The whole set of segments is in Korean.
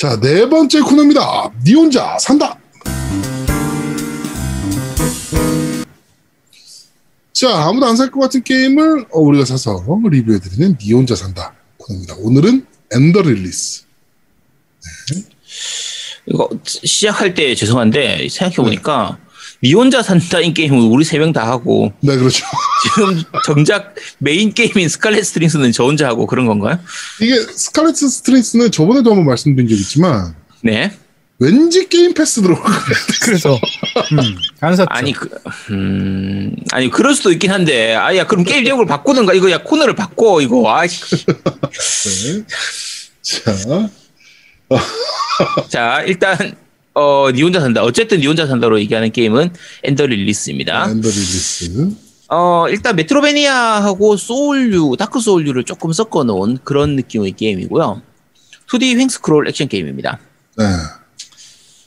자, 네 번째 코너입니다. 니 혼자 산다. 자, 아무도 안 살 것 같은 게임을 어, 우리가 사서 리뷰해드리는 니 혼자 산다 코너입니다. 오늘은 Ender Lilies. 이거 시작할 때 죄송한데 생각해보니까 니 혼자 산다인 게임은 우리 세 명 다 하고 네, 그렇죠. 지금 정작 메인 게임인 스칼렛 스트링스는 저 혼자 하고 그런 건가요? 이게 스칼렛 스트레스는 저번에도 한번 말씀드린 적 있지만 네. 왠지 Game Pass 들어오고 그래서 음, 안 샀죠. 아니 그, 음, 아니 그럴 수도 있긴 한데 아야 그럼 게임 제목을 바꾸든가 이거 야 코너를 바꿔 이거 아씨. 네. 자, 자 일단 어, 니 혼자 산다. 어쨌든 니 혼자 산다로 얘기하는 게임은 Ender Lilies입니다. Ender Lilies. 어, 일단 Metroidvania하고 Soul류, 다크 소울류를 조금 섞어 놓은 그런 느낌의 게임이고요. 2D 횡스크롤 액션 게임입니다. 네.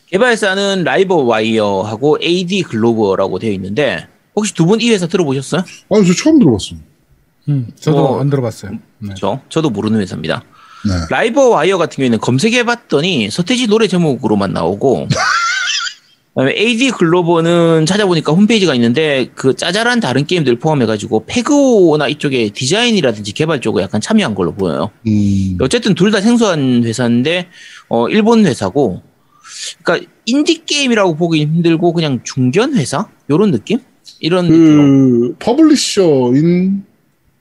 개발사는 Live Wire하고 Adglobe라고 되어 있는데 혹시 두 분 이 회사 들어보셨어요? 아니, 저 처음 들어봤어요. 음, 저도 뭐, 안 들어봤어요. 네. 그렇죠. 저도 모르는 회사입니다. 네. Live Wire 같은 경우에는 검색해봤더니 서태지 노래 제목으로만 나오고 그다음에 Adglobe는 찾아보니까 홈페이지가 있는데 그 짜잘한 다른 게임들 포함해가지고 페그오나 이쪽에 디자인이라든지 개발 쪽에 약간 참여한 걸로 보여요. 음, 어쨌든 둘 다 생소한 회사인데 어 일본 회사고 그러니까 인디 게임이라고 보기 힘들고 그냥 중견 회사 이런 느낌? 이런 느낌. 그, publisher인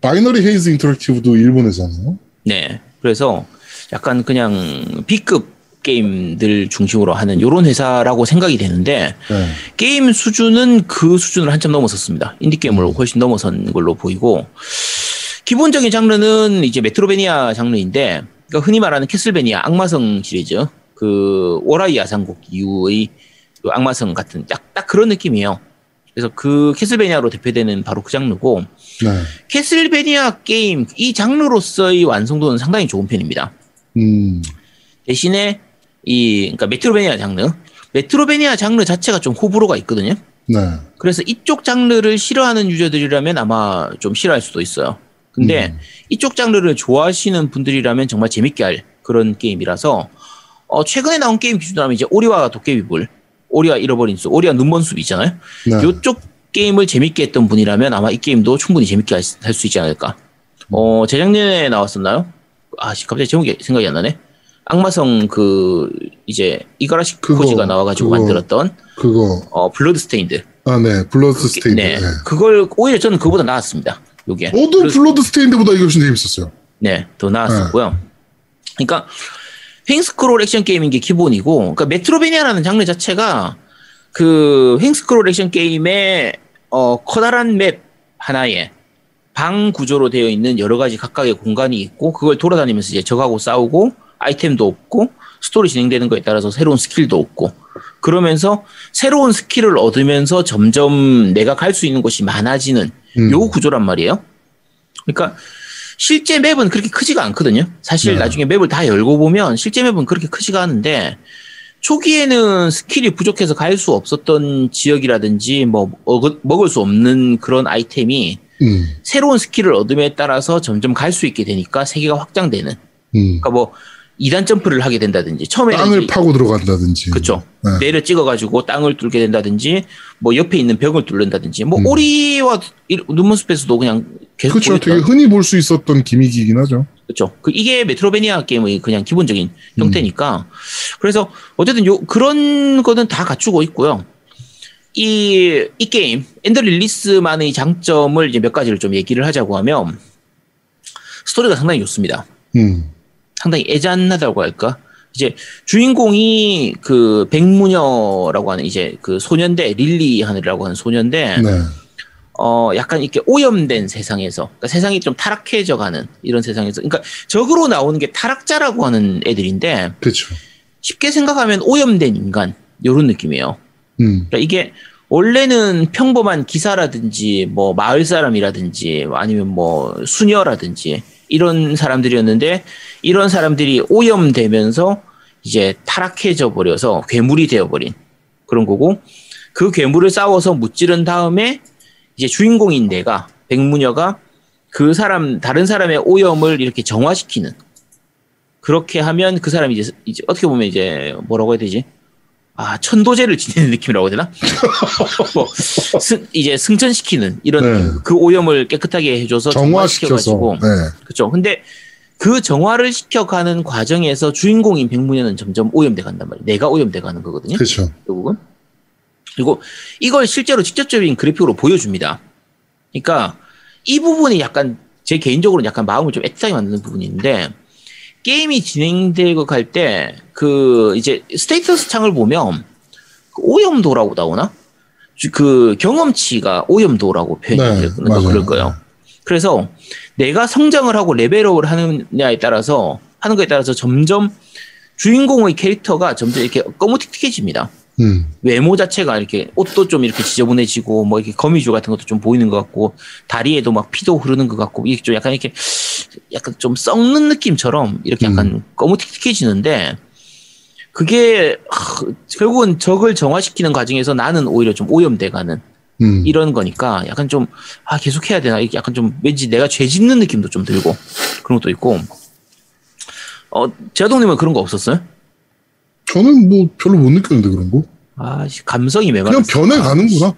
Binary Haze Interactive도 일본 회사네요. 네. 그래서 약간 그냥 B급 게임들 중심으로 하는 이런 회사라고 생각이 되는데 네. 게임 수준은 그 수준을 한참 넘어섰습니다. 인디 게임으로 훨씬 넘어선 걸로 보이고 기본적인 장르는 이제 Metroidvania 장르인데 그러니까 흔히 말하는 Castlevania 악마성 시리즈 그 월하의 야상곡 이후의 그 악마성 같은 딱, 딱 그런 느낌이에요. 그래서 그 Castlevania로 대표되는 바로 그 장르고 네. Castlevania 게임 이 장르로서의 완성도는 상당히 좋은 편입니다. 음, 대신에 이 그러니까 Metroidvania 장르, Metroidvania 장르 자체가 좀 호불호가 있거든요. 네. 그래서 이쪽 장르를 싫어하는 유저들이라면 아마 좀 싫어할 수도 있어요. 근데 음. 이쪽 장르를 좋아하시는 분들이라면 정말 재밌게 할 그런 게임이라서 어, 최근에 나온 게임 기준으로 하면 이제 오리와 도깨비불, 오리와 잃어버린 숲, 오리와 눈먼 숲 있잖아요. 네. 요쪽 게임을 재밌게 했던 분이라면 아마 이 게임도 충분히 재밌게 할 수 있지 않을까. 어, 재작년에 나왔었나요? 아, 씨, 갑자기 제목이 생각이 안 나네. 악마성 그 이제 이가라시 코지가 나와가지고 그거. 만들었던 그거, 어 Bloodstained. 아, 네. Bloodstained. 네, 네. 그걸 오히려 저는 그보다 나았습니다. 요게. 저도 Blood- Bloodstained보다 이게 훨씬 재밌었어요. 네, 더 나았었고요. 그러니까 횡스크롤 액션 게임인 게 기본이고, 그러니까 Metroidvania라는 장르 자체가 그 횡스크롤 액션 게임의 어 커다란 맵 하나에 방 구조로 되어 있는 여러 가지 각각의 공간이 있고, 그걸 돌아다니면서 이제 적하고 싸우고 아이템도 얻고 스토리 진행되는 거에 따라서 새로운 스킬도 얻고 그러면서 새로운 스킬을 얻으면서 점점 내가 갈 수 있는 곳이 많아지는 음. 요 구조란 말이에요. 그러니까 실제 맵은 그렇게 크지가 않거든요. 사실 네. 나중에 맵을 다 열고 보면 실제 맵은 그렇게 크지가 않은데 초기에는 스킬이 부족해서 갈 수 없었던 지역이라든지 뭐 먹을- 수 없는 그런 아이템이 음, 새로운 스킬을 얻음에 따라서 점점 갈 수 있게 되니까 세계가 확장되는. 음. 그러니까 뭐 2단 점프를 하게 된다든지 처음에는 땅을 파고 들어간다든지. 그쵸. 네. 내려 찍어가지고 땅을 뚫게 된다든지, 뭐 옆에 있는 벽을 뚫는다든지, 뭐 음. 오리와 이- 눈먼숲에서도 그냥 계속 그렇죠. 되게 흔히 볼 수 있었던 기믹이긴 하죠. 그렇죠. 그 이게 메트로베니아 게임의 그냥 기본적인 음. 형태니까. 그래서 어쨌든 요 그런 거는 다 갖추고 있고요. 이, 이 게임, 엔더 릴리스만의 장점을 이제 몇 가지를 좀 얘기를 하자고 하면, 스토리가 상당히 좋습니다. 음, 상당히 애잔하다고 할까? 이제 주인공이 그 백무녀라고 하는 이제 그 소년대, 릴리 하늘이라고 하는 소년대, 네. 어, 약간 이렇게 오염된 세상에서, 그러니까 세상이 좀 타락해져 가는 이런 세상에서, 그러니까 적으로 나오는 게 타락자라고 하는 애들인데, 그렇죠. 쉽게 생각하면 오염된 인간, 요런 느낌이에요. 음, 그러니까 이게 원래는 평범한 기사라든지, 뭐 마을 사람이라든지, 아니면 뭐 수녀라든지, 이런 사람들이었는데, 이런 사람들이 오염되면서 이제 타락해져 버려서 괴물이 되어버린 그런 거고, 그 괴물을 싸워서 무찌른 다음에 이제 주인공인 내가 백무녀가 그 사람 다른 사람의 오염을 이렇게 정화시키는 그렇게 하면 그 사람이 이제, 이제 어떻게 보면 이제 뭐라고 해야 되지? 아 천도제를 지내는 느낌이라고 해야 되나? 뭐 승, 이제 승천시키는 이런 네. 그 오염을 깨끗하게 해줘서 정화시켜서. 네. 그렇죠. 근데 그 정화를 시켜가는 과정에서 주인공인 백문현은 점점 오염돼 간단 말이에요. 내가 오염돼 가는 거거든요. 그렇죠. 결국은. 그리고 이걸 실제로 직접적인 그래픽으로 보여줍니다. 그러니까 이 부분이 약간 제 개인적으로는 약간 마음을 좀 애틋하게 만드는 부분이 있는데 게임이 진행되고 갈 때 그 이제 스테이터스 창을 보면 그 오염도라고 나오나? 주- 그 경험치가 오염도라고 표현이 네, 맞아요. 그럴 거예요. 그래서 내가 성장을 하고 레벨업을 하느냐에 따라서 하는 거에 따라서 점점 주인공의 캐릭터가 점점 이렇게 거무틱틱해집니다. 음. 외모 자체가 이렇게 옷도 좀 이렇게 지저분해지고 뭐 이렇게 거미줄 같은 것도 좀 보이는 것 같고 다리에도 막 피도 흐르는 것 같고 이게 좀 약간 이렇게 약간 좀 썩는 느낌처럼 이렇게 약간 거무틱틱해지는데 그게 하, 결국은 적을 정화시키는 과정에서 나는 오히려 좀 오염돼가는 음. 이런 거니까 약간 좀 아 계속 해야 되나 이렇게 약간 좀 왠지 내가 죄 짓는 느낌도 좀 들고 그런 것도 있고 어 제아동님은 그런 거 없었어요? 저는 뭐 별로 못 느꼈는데 그런 거. 아 씨, 감성이 그냥 메말랐어. 변해가는구나.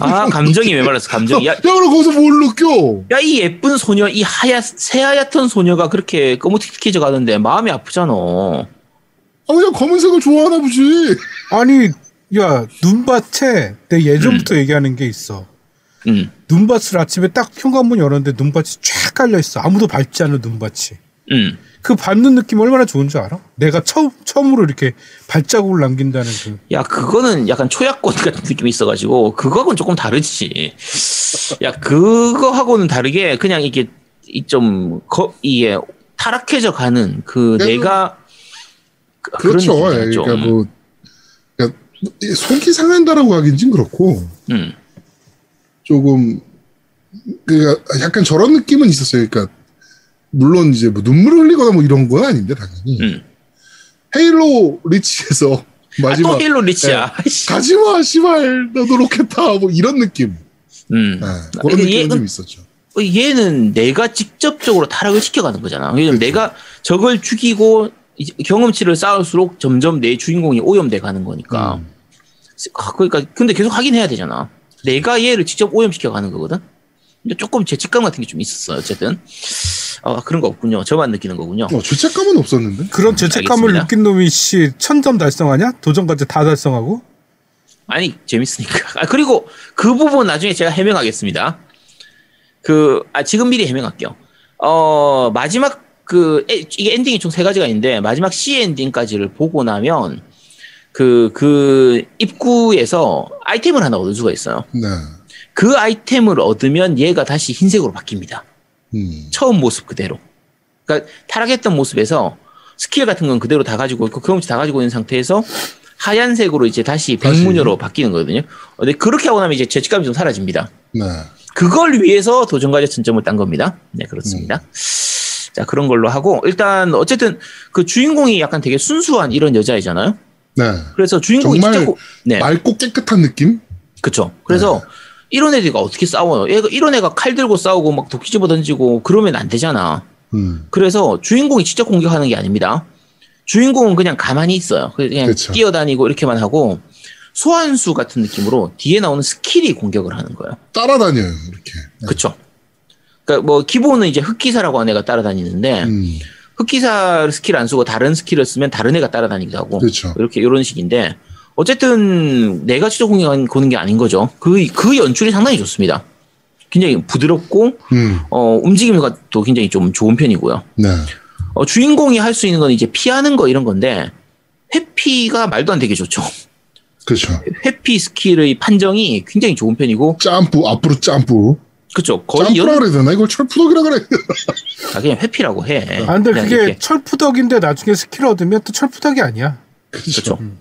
아 감정이 메말랐어 감정이 야, 야, 그럼 거기서 뭘 느껴? 야, 이 예쁜 소녀, 이 하얗, 새하얗던 소녀가 그렇게 거무틱틱해져 가는데 마음이 아프잖아. 아, 그냥 검은색을 좋아하나 보지. 아니, 야, 눈밭에 내 예전부터 얘기하는 게 있어. 응, 눈밭을 아침에 딱 현관문 열었는데 눈밭이 쫙 깔려 있어. 아무도 밟지 않은 눈밭이. 응. 그 밟는 느낌 얼마나 좋은 줄 알아? 내가 처음 처음으로 이렇게 발자국을 남긴다는 그. 야, 그거는 약간 초약권 같은 느낌이 있어가지고, 그거하고는 조금 다르지. 야, 그거하고는 다르게, 그냥 이게, 이 좀, 거, 이게, 타락해져 가는, 그, 내가, 그- 그렇죠. 예, 좀. 그러니까 뭐, 그러니까 이 속이 상한다라고 하긴 좀 그렇고, 응, 조금, 그러니까 약간 저런 느낌은 있었어요. 그러니까, 물론 이제 뭐 눈물을 흘리거나 뭐 이런 건 아닌데, 당연히. 응. 헤일로 리치에서 아, 마지막, 또 힐로 리치야. 가지마, 씨발, 너도 로켓타, 뭐 이런 느낌. 응. 예, 그런 이게 느낌은 얘- 좀 있었죠. 어, 얘는 내가 직접적으로 타락을 시켜가는 거잖아. 왜냐면 그렇죠. 내가 적을 죽이고 경험치를 쌓을수록 점점 내 주인공이 오염돼 가는 거니까. 음. 아, 그러니까 근데 계속 하긴 해야 되잖아. 내가 얘를 직접 오염시켜 가는 거거든. 근데 조금 죄책감 같은 게 좀 있었어요. 어쨌든 아 그런 거 없군요. 저만 느끼는 거군요. 어, 죄책감은 없었는데? 그런 죄책감을 알겠습니다. 느낀 놈이 씨 천점 달성하냐? 도전까지 다 달성하고? 아니 재밌으니까. 아 그리고 그 부분 나중에 제가 해명하겠습니다. 그 아 지금 미리 해명할게요. 어 마지막 그 에- 이게 엔딩이 총 세 가지가 있는데 마지막 C 엔딩까지를 보고 나면 그그 입구에서 아이템을 하나 얻을 수가 있어요. 네. 그 아이템을 얻으면 얘가 다시 흰색으로 바뀝니다. 음. 처음 모습 그대로. 그러니까 타락했던 모습에서 스킬 같은 건 그대로 다 가지고 있고 경험치 다 가지고 있는 상태에서 하얀색으로 이제 다시. 백무녀로 바뀌는 거거든요. 어, 근데 그렇게 하고 나면 이제 죄책감이 좀 사라집니다. 네. 그걸 위해서 도전과제 천점을 딴 겁니다. 네, 그렇습니다. 자, 그런 걸로 하고, 일단, 어쨌든, 그 주인공이 약간 되게 순수한 이런 여자이잖아요? 네. 그래서 주인공이 정말 진짜, 고- 네, 맑고 깨끗한 느낌? 그쵸. 그래서, 이런 애들이 어떻게 싸워요? 얘가, 이런 애가 칼 들고 싸우고 막 도끼 집어 던지고 그러면 안 되잖아. 음. 그래서 주인공이 직접 공격하는 게 아닙니다. 주인공은 그냥 가만히 있어요. 그냥 그쵸. 뛰어다니고 이렇게만 하고, 소환수 같은 느낌으로 뒤에 나오는 스킬이 공격을 하는 거예요. 따라다녀요, 이렇게. 그쵸. 그러니까 뭐 기본은 이제 흑기사라고 하는 애가 따라다니는데 음. 흑기사 스킬 안 쓰고 다른 스킬을 쓰면 다른 애가 따라다니기도 하고 그렇죠. 이렇게 이런 식인데 어쨌든 내가 직접 공격하는 거는 게 아닌 거죠. 그 그 연출이 상당히 좋습니다. 굉장히 부드럽고 음. 어 움직임도 굉장히 좀 좋은 편이고요. 네. 어, 주인공이 할 수 있는 건 이제 피하는 거 이런 건데 회피가 말도 안 되게 좋죠. 그렇죠. 회피 스킬의 판정이 굉장히 좋은 편이고 점프, 앞으로 점프. 그쵸 거의 점프라 연 그래야 되나? 이걸 철푸덕이라 그래. 아, 그냥 회피라고 해. 아, 근데 그게 이렇게. 철푸덕인데 나중에 스킬 얻으면 또 철푸덕이 아니야. 그렇죠. 그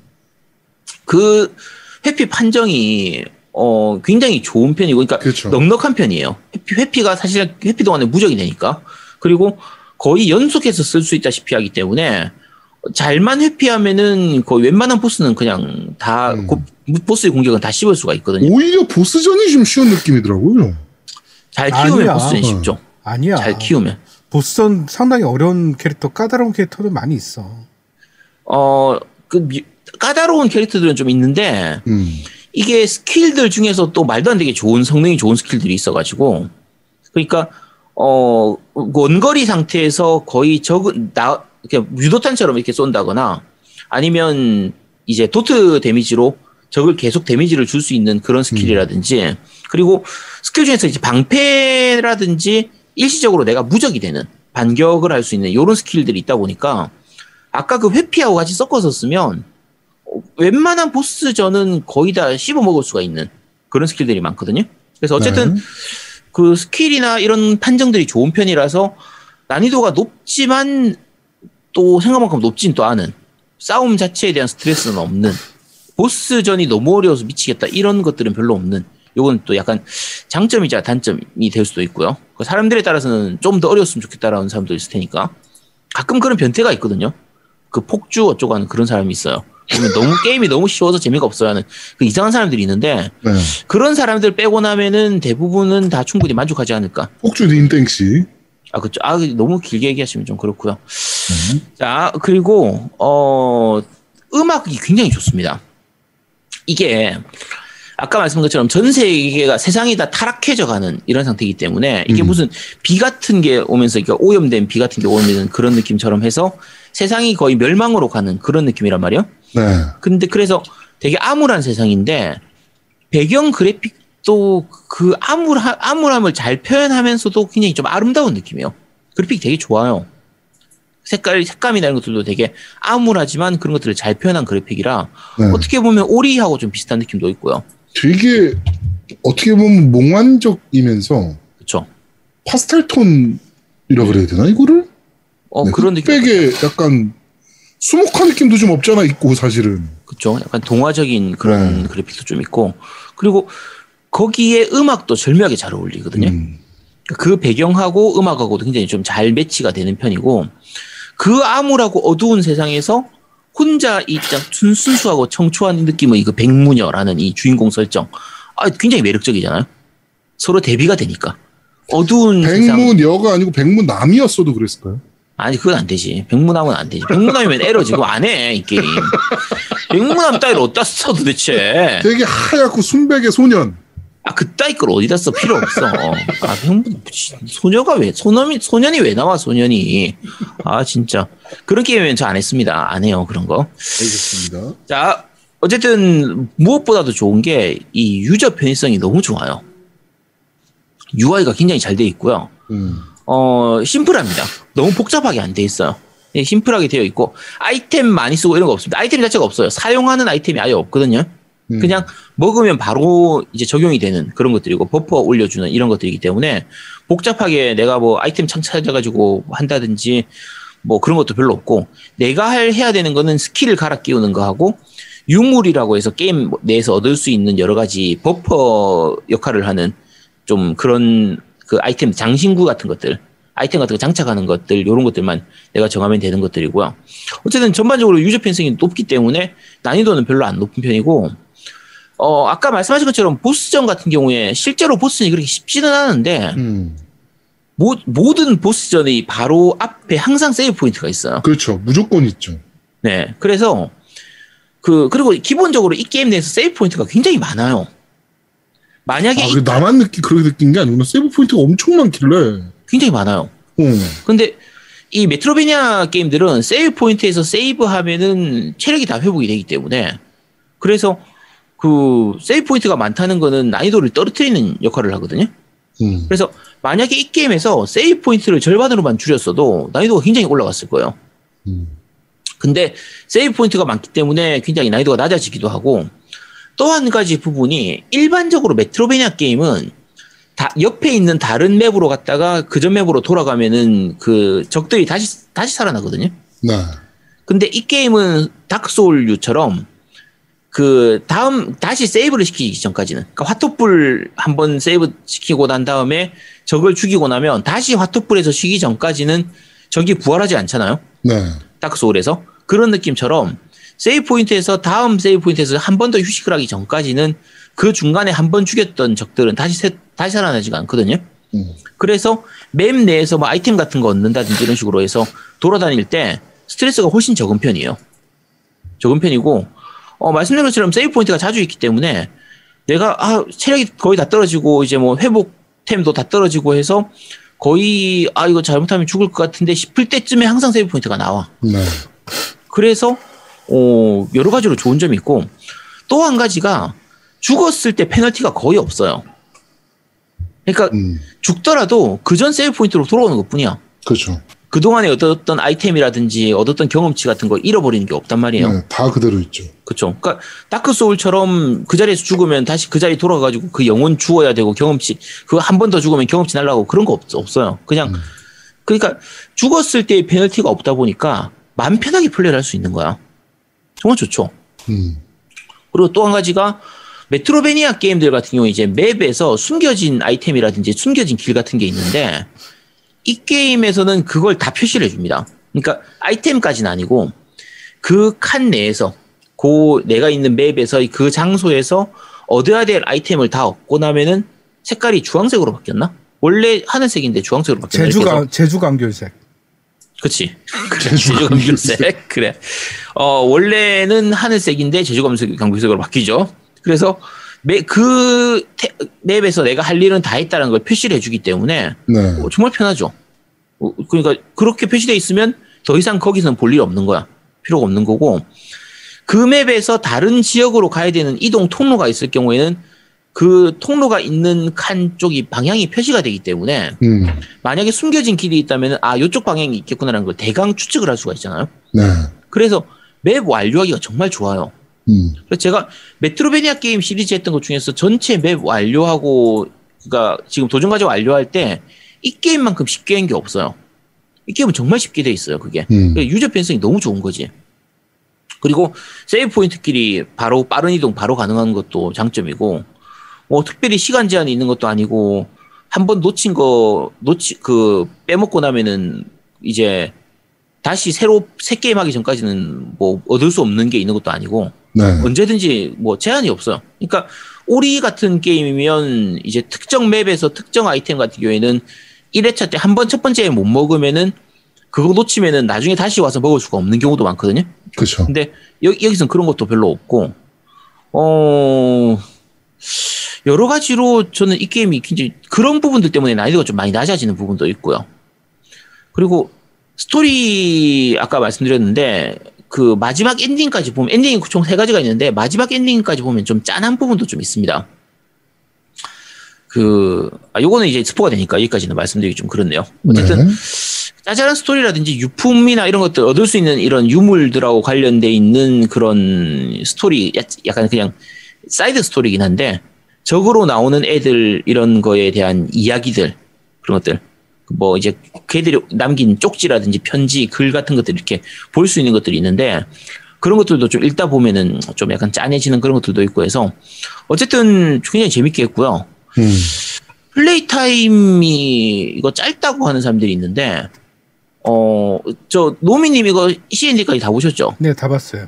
회피 판정이 어 굉장히 좋은 편이고, 그러니까 그렇죠. 넉넉한 편이에요. 회피, 회피가 사실 회피 동안에 무적이 되니까 그리고 거의 연속해서 쓸 수 있다시피 하기 때문에 잘만 회피하면은 거의 웬만한 보스는 그냥 다 음. 고- 보스의 공격은 다 씹을 수가 있거든요. 오히려 보스전이 좀 쉬운 느낌이더라고요. 잘 키우면 아니야. 보스는 쉽죠. 아니야. 잘 키우면. 보스전 상당히 어려운 캐릭터, 까다로운 캐릭터도 많이 있어. 어, 그 미- 까다로운 캐릭터들은 좀 있는데 음. 이게 스킬들 중에서 또 말도 안 되게 좋은 성능이 좋은 스킬들이 있어가지고 그러니까 어 원거리 상태에서 거의 적은 나 유도탄처럼 이렇게 쏜다거나 아니면 이제 도트 데미지로 적을 계속 데미지를 줄 수 있는 그런 스킬이라든지 그리고 스킬 중에서 이제 방패라든지 일시적으로 내가 무적이 되는 반격을 할 수 있는 이런 스킬들이 있다 보니까 아까 그 회피하고 같이 섞어서 쓰면 어, 웬만한 보스전은 거의 다 씹어 먹을 수가 있는 그런 스킬들이 많거든요. 그래서 어쨌든 네. 그 스킬이나 이런 판정들이 좋은 편이라서 난이도가 높지만 또 생각만큼 높진 또 않은 싸움 자체에 대한 스트레스는 없는 보스전이 너무 어려워서 미치겠다 이런 것들은 별로 없는 요건 또 약간 장점이자 단점이 될 수도 있고요. 그 사람들에 따라서는 좀 더 어려웠으면 좋겠다라는 사람도 있을 테니까 가끔 그런 변태가 있거든요. 그 폭주 어쩌고 하는 그런 사람이 있어요. 그러면 너무 게임이 너무 쉬워서 재미가 없어요 하는 그 이상한 사람들이 있는데 네. 그런 사람들 빼고 나면은 대부분은 다 충분히 만족하지 않을까. 폭주 닌땡씨. 아, 그쵸. 아, 너무 길게 얘기하시면 좀 그렇고요. 네. 자, 그리고, 어, 음악이 굉장히 좋습니다. 이게, 아까 말씀한 것처럼 전 세계가 세상이 다 타락해져 가는 이런 상태이기 때문에 이게 음. 무슨 비 같은 게 오면서 그러니까 오염된 비 같은 게 오는 그런 느낌처럼 해서 세상이 거의 멸망으로 가는 그런 느낌이란 말이에요. 네. 근데 그래서 되게 암울한 세상인데 배경 그래픽도 그 암울하, 암울함을 잘 표현하면서도 굉장히 좀 아름다운 느낌이에요. 그래픽 되게 좋아요. 색깔, 색감이나 이런 것들도 되게 암울하지만 그런 것들을 잘 표현한 그래픽이라 네. 어떻게 보면 오리하고 좀 비슷한 느낌도 있고요. 되게 어떻게 보면 몽환적이면서 그렇죠. 파스텔 톤이라 그래야 되나 이거를? 어 네, 그런 느낌. 흑백에 약간 수목한 느낌도 좀 없잖아 있고 사실은. 그렇죠. 약간 동화적인 그런 네. 그래픽도 좀 있고 그리고 거기에 음악도 절묘하게 잘 어울리거든요. 음. 그 배경하고 음악하고도 굉장히 좀 잘 매치가 되는 편이고 그 암울하고 어두운 세상에서 혼자 이짝 순수하고 청초한 느낌의 그 백무녀라는 이 주인공 설정 아 굉장히 매력적이잖아요. 서로 대비가 되니까 어두운 세상 백문여가 아니고 백문남이었어도 그랬을까요? 아니 그건 안 되지 백무남은 안 되지 백무남이면 에러 지금 안해 이 게임 백무남 따위를 어디다 써 도대체 되게 하얗고 순백의 소년. 아, 그따위 걸 어디다 써 필요 없어. 아, 형, 소녀가 왜, 소년이, 소년이 왜 나와, 소년이. 아, 진짜. 그런 게임은 저 안 했습니다. 안 해요, 그런 거. 알겠습니다. 자, 어쨌든, 무엇보다도 좋은 게, 이 유저 편의성이 너무 좋아요. UI가 굉장히 잘 돼 있고요. 음. 어, 심플합니다. 너무 복잡하게 안 돼 있어요. 예, 심플하게 되어 있고, 아이템 많이 쓰고 이런 거 없습니다. 아이템 자체가 없어요. 사용하는 아이템이 아예 없거든요. 음. 그냥 먹으면 바로 이제 적용이 되는 그런 것들이고 버퍼 올려주는 이런 것들이기 때문에 복잡하게 내가 뭐 아이템 창 찾아가지고 한다든지 뭐 그런 것도 별로 없고 내가 할 해야 되는 거는 스킬을 갈아 끼우는 거 하고 유물이라고 해서 게임 내에서 얻을 수 있는 여러 가지 버프 역할을 하는 좀 그런 그 아이템 장신구 같은 것들 아이템 같은 거 장착하는 것들 이런 것들만 내가 정하면 되는 것들이고요. 어쨌든 전반적으로 유저 편의성이 높기 때문에 난이도는 별로 안 높은 편이고 어 아까 말씀하신 것처럼 보스전 같은 경우에 실제로 보스전이 그렇게 쉽지는 않은데 음. 모, 모든 보스전이 바로 앞에 항상 세이브 포인트가 있어요. 그렇죠. 무조건 있죠. 네. 그래서 그 그리고 기본적으로 이 게임 내에서 세이브 포인트가 굉장히 많아요. 만약에 아, 이- 그 나만 느끼 그렇게 느낀 게 아니구나. 세이브 포인트가 엄청 많길래. 굉장히 많아요. 어. 근데 이 메트로베니아 게임들은 세이브 포인트에서 세이브 하면은 체력이 다 회복이 되기 때문에 그래서 그 세이브 포인트가 많다는 거는 난이도를 떨어뜨리는 역할을 하거든요. 음. 그래서 만약에 이 게임에서 세이브 포인트를 절반으로만 줄였어도 난이도가 굉장히 올라갔을 거예요. 음. 근데 세이브 포인트가 많기 때문에 굉장히 난이도가 낮아지기도 하고 또 한 가지 부분이 일반적으로 메트로베니아 게임은 다 옆에 있는 다른 맵으로 갔다가 그전 맵으로 돌아가면은 그 적들이 다시 다시 살아나거든요. 네. 근데 이 게임은 다크소울류처럼 그 다음 다시 세이브를 시키기 전까지는 그러니까 화톳불 한번 세이브 시키고 난 다음에 적을 죽이고 나면 다시 화톳불에서 쉬기 전까지는 적이 부활하지 않잖아요. 네. 다크소울에서 그런 느낌처럼 세이브 포인트에서 다음 세이브 포인트에서 한 번 더 휴식을 하기 전까지는 그 중간에 한 번 죽였던 적들은 다시 세- 다시 살아나지가 않거든요. 음. 그래서 맵 내에서 뭐 아이템 같은 거 얻는다든지 이런 식으로 해서 돌아다닐 때 스트레스가 훨씬 적은 편이에요. 적은 편이고 어, 말씀드린 것처럼 세이브 포인트가 자주 있기 때문에 내가 아 체력이 거의 다 떨어지고 이제 뭐 회복템도 다 떨어지고 해서 거의 아 이거 잘못하면 죽을 것 같은데 싶을 때쯤에 항상 세이브 포인트가 나와. 네. 그래서 어, 여러 가지로 좋은 점이 있고 또 한 가지가 죽었을 때 페널티가 거의 없어요. 그러니까 음. 죽더라도 그 전 세이브 포인트로 돌아오는 것뿐이야. 그렇죠. 그동안에 얻었던 아이템이라든지 얻었던 경험치 같은 거 잃어버리는 게 없단 말이에요. 네, 다 그대로 있죠. 그렇죠. 그러니까 다크 소울처럼 그 자리에서 죽으면 다시 그 자리 돌아가 가지고 그 영혼 주워야 되고 경험치 그거 한 번 더 죽으면 경험치 날라가고 그런 거 없, 없어요. 그냥 음. 그러니까 죽었을 때 페널티가 없다 보니까 마음 편하게 플레이를 할 수 있는 거야. 정말 좋죠. 음. 그리고 또 한 가지가 메트로베니아 게임들 같은 경우에 이제 맵에서 숨겨진 아이템이라든지 숨겨진 길 같은 게 있는데 이 게임에서는 그걸 다 표시를 해줍니다. 그러니까 아이템까지는 아니고 그 칸 내에서 그 내가 있는 맵에서 그 장소에서 얻어야 될 아이템을 다 얻고 나면은 색깔이 주황색으로 바뀌었나? 원래 하늘색인데 주황색으로 바뀌었나? 이렇게 해서 제주 강 제주강결색. 그치. 제주감귤색. 그래. 어, 원래는 하늘색인데 제주감귤색으로 바뀌죠. 그래서 매, 그 태- 맵에서 내가 할 일은 다 했다는 걸 표시를 해주기 때문에 네. 어, 정말 편하죠. 어, 그러니까 그렇게 표시돼 있으면 더 이상 거기서는 볼 일 없는 거야. 필요가 없는 거고 그 맵에서 다른 지역으로 가야 되는 이동 통로가 있을 경우에는 그 통로가 있는 칸 쪽이 방향이 표시가 되기 때문에 음. 만약에 숨겨진 길이 있다면 아 이쪽 방향이 있겠구나라는 걸 대강 추측을 할 수가 있잖아요. 네. 그래서 맵 완료하기가 정말 좋아요. 음. 그래서 제가 메트로베니아 게임 시리즈 했던 것 중에서 전체 맵 완료하고 그러니까 지금 도전 과제 완료할 때 이 게임만큼 쉽게 한 게 없어요. 이 게임은 정말 쉽게 돼 있어요. 그게 음. 유저 편성이 너무 좋은 거지. 그리고 세이브 포인트끼리 바로 빠른 이동 바로 가능한 것도 장점이고 뭐 특별히 시간 제한이 있는 것도 아니고 한 번 놓친 거 놓치 그 빼먹고 나면은 이제 다시 새로 새 게임 하기 전까지는 뭐 얻을 수 없는 게 있는 것도 아니고 네. 언제든지 뭐 제한이 없어요. 그러니까 오리 같은 게임이면 이제 특정 맵에서 특정 아이템 같은 경우에는 1회차 때 한 번 첫 번째에 못 먹으면은 그거 놓치면은 나중에 다시 와서 먹을 수가 없는 경우도 많거든요. 그렇죠. 근데 여, 여기서는 그런 것도 별로 없고 어 여러 가지로 저는 이 게임이 굉장히 그런 부분들 때문에 난이도가 좀 많이 낮아지는 부분도 있고요. 그리고 스토리 아까 말씀드렸는데 그 마지막 엔딩까지 보면 엔딩이 총 세 가지가 있는데 마지막 엔딩까지 보면 좀 짠한 부분도 좀 있습니다. 그 아, 요거는 이제 스포가 되니까 여기까지는 말씀드리기 좀 그렇네요. 어쨌든 네. 짜잘한 스토리라든지 유품이나 이런 것들 얻을 수 있는 이런 유물들하고 관련돼 있는 그런 스토리 야- 약간 그냥 side story긴 한데 적으로 나오는 애들 이런 거에 대한 이야기들 그런 것들 뭐 이제 걔들이 남긴 쪽지라든지 편지 글 같은 것들 이렇게 볼 수 있는 것들이 있는데 그런 것들도 좀 읽다 보면은 좀 약간 짠해지는 그런 것들도 있고 해서 어쨌든 굉장히 재밌게 했고요. 음. play time이 이거 짧다고 하는 사람들이 있는데 어 저 노미님 이거 C엔딩까지 다 보셨죠? 네, 다 봤어요.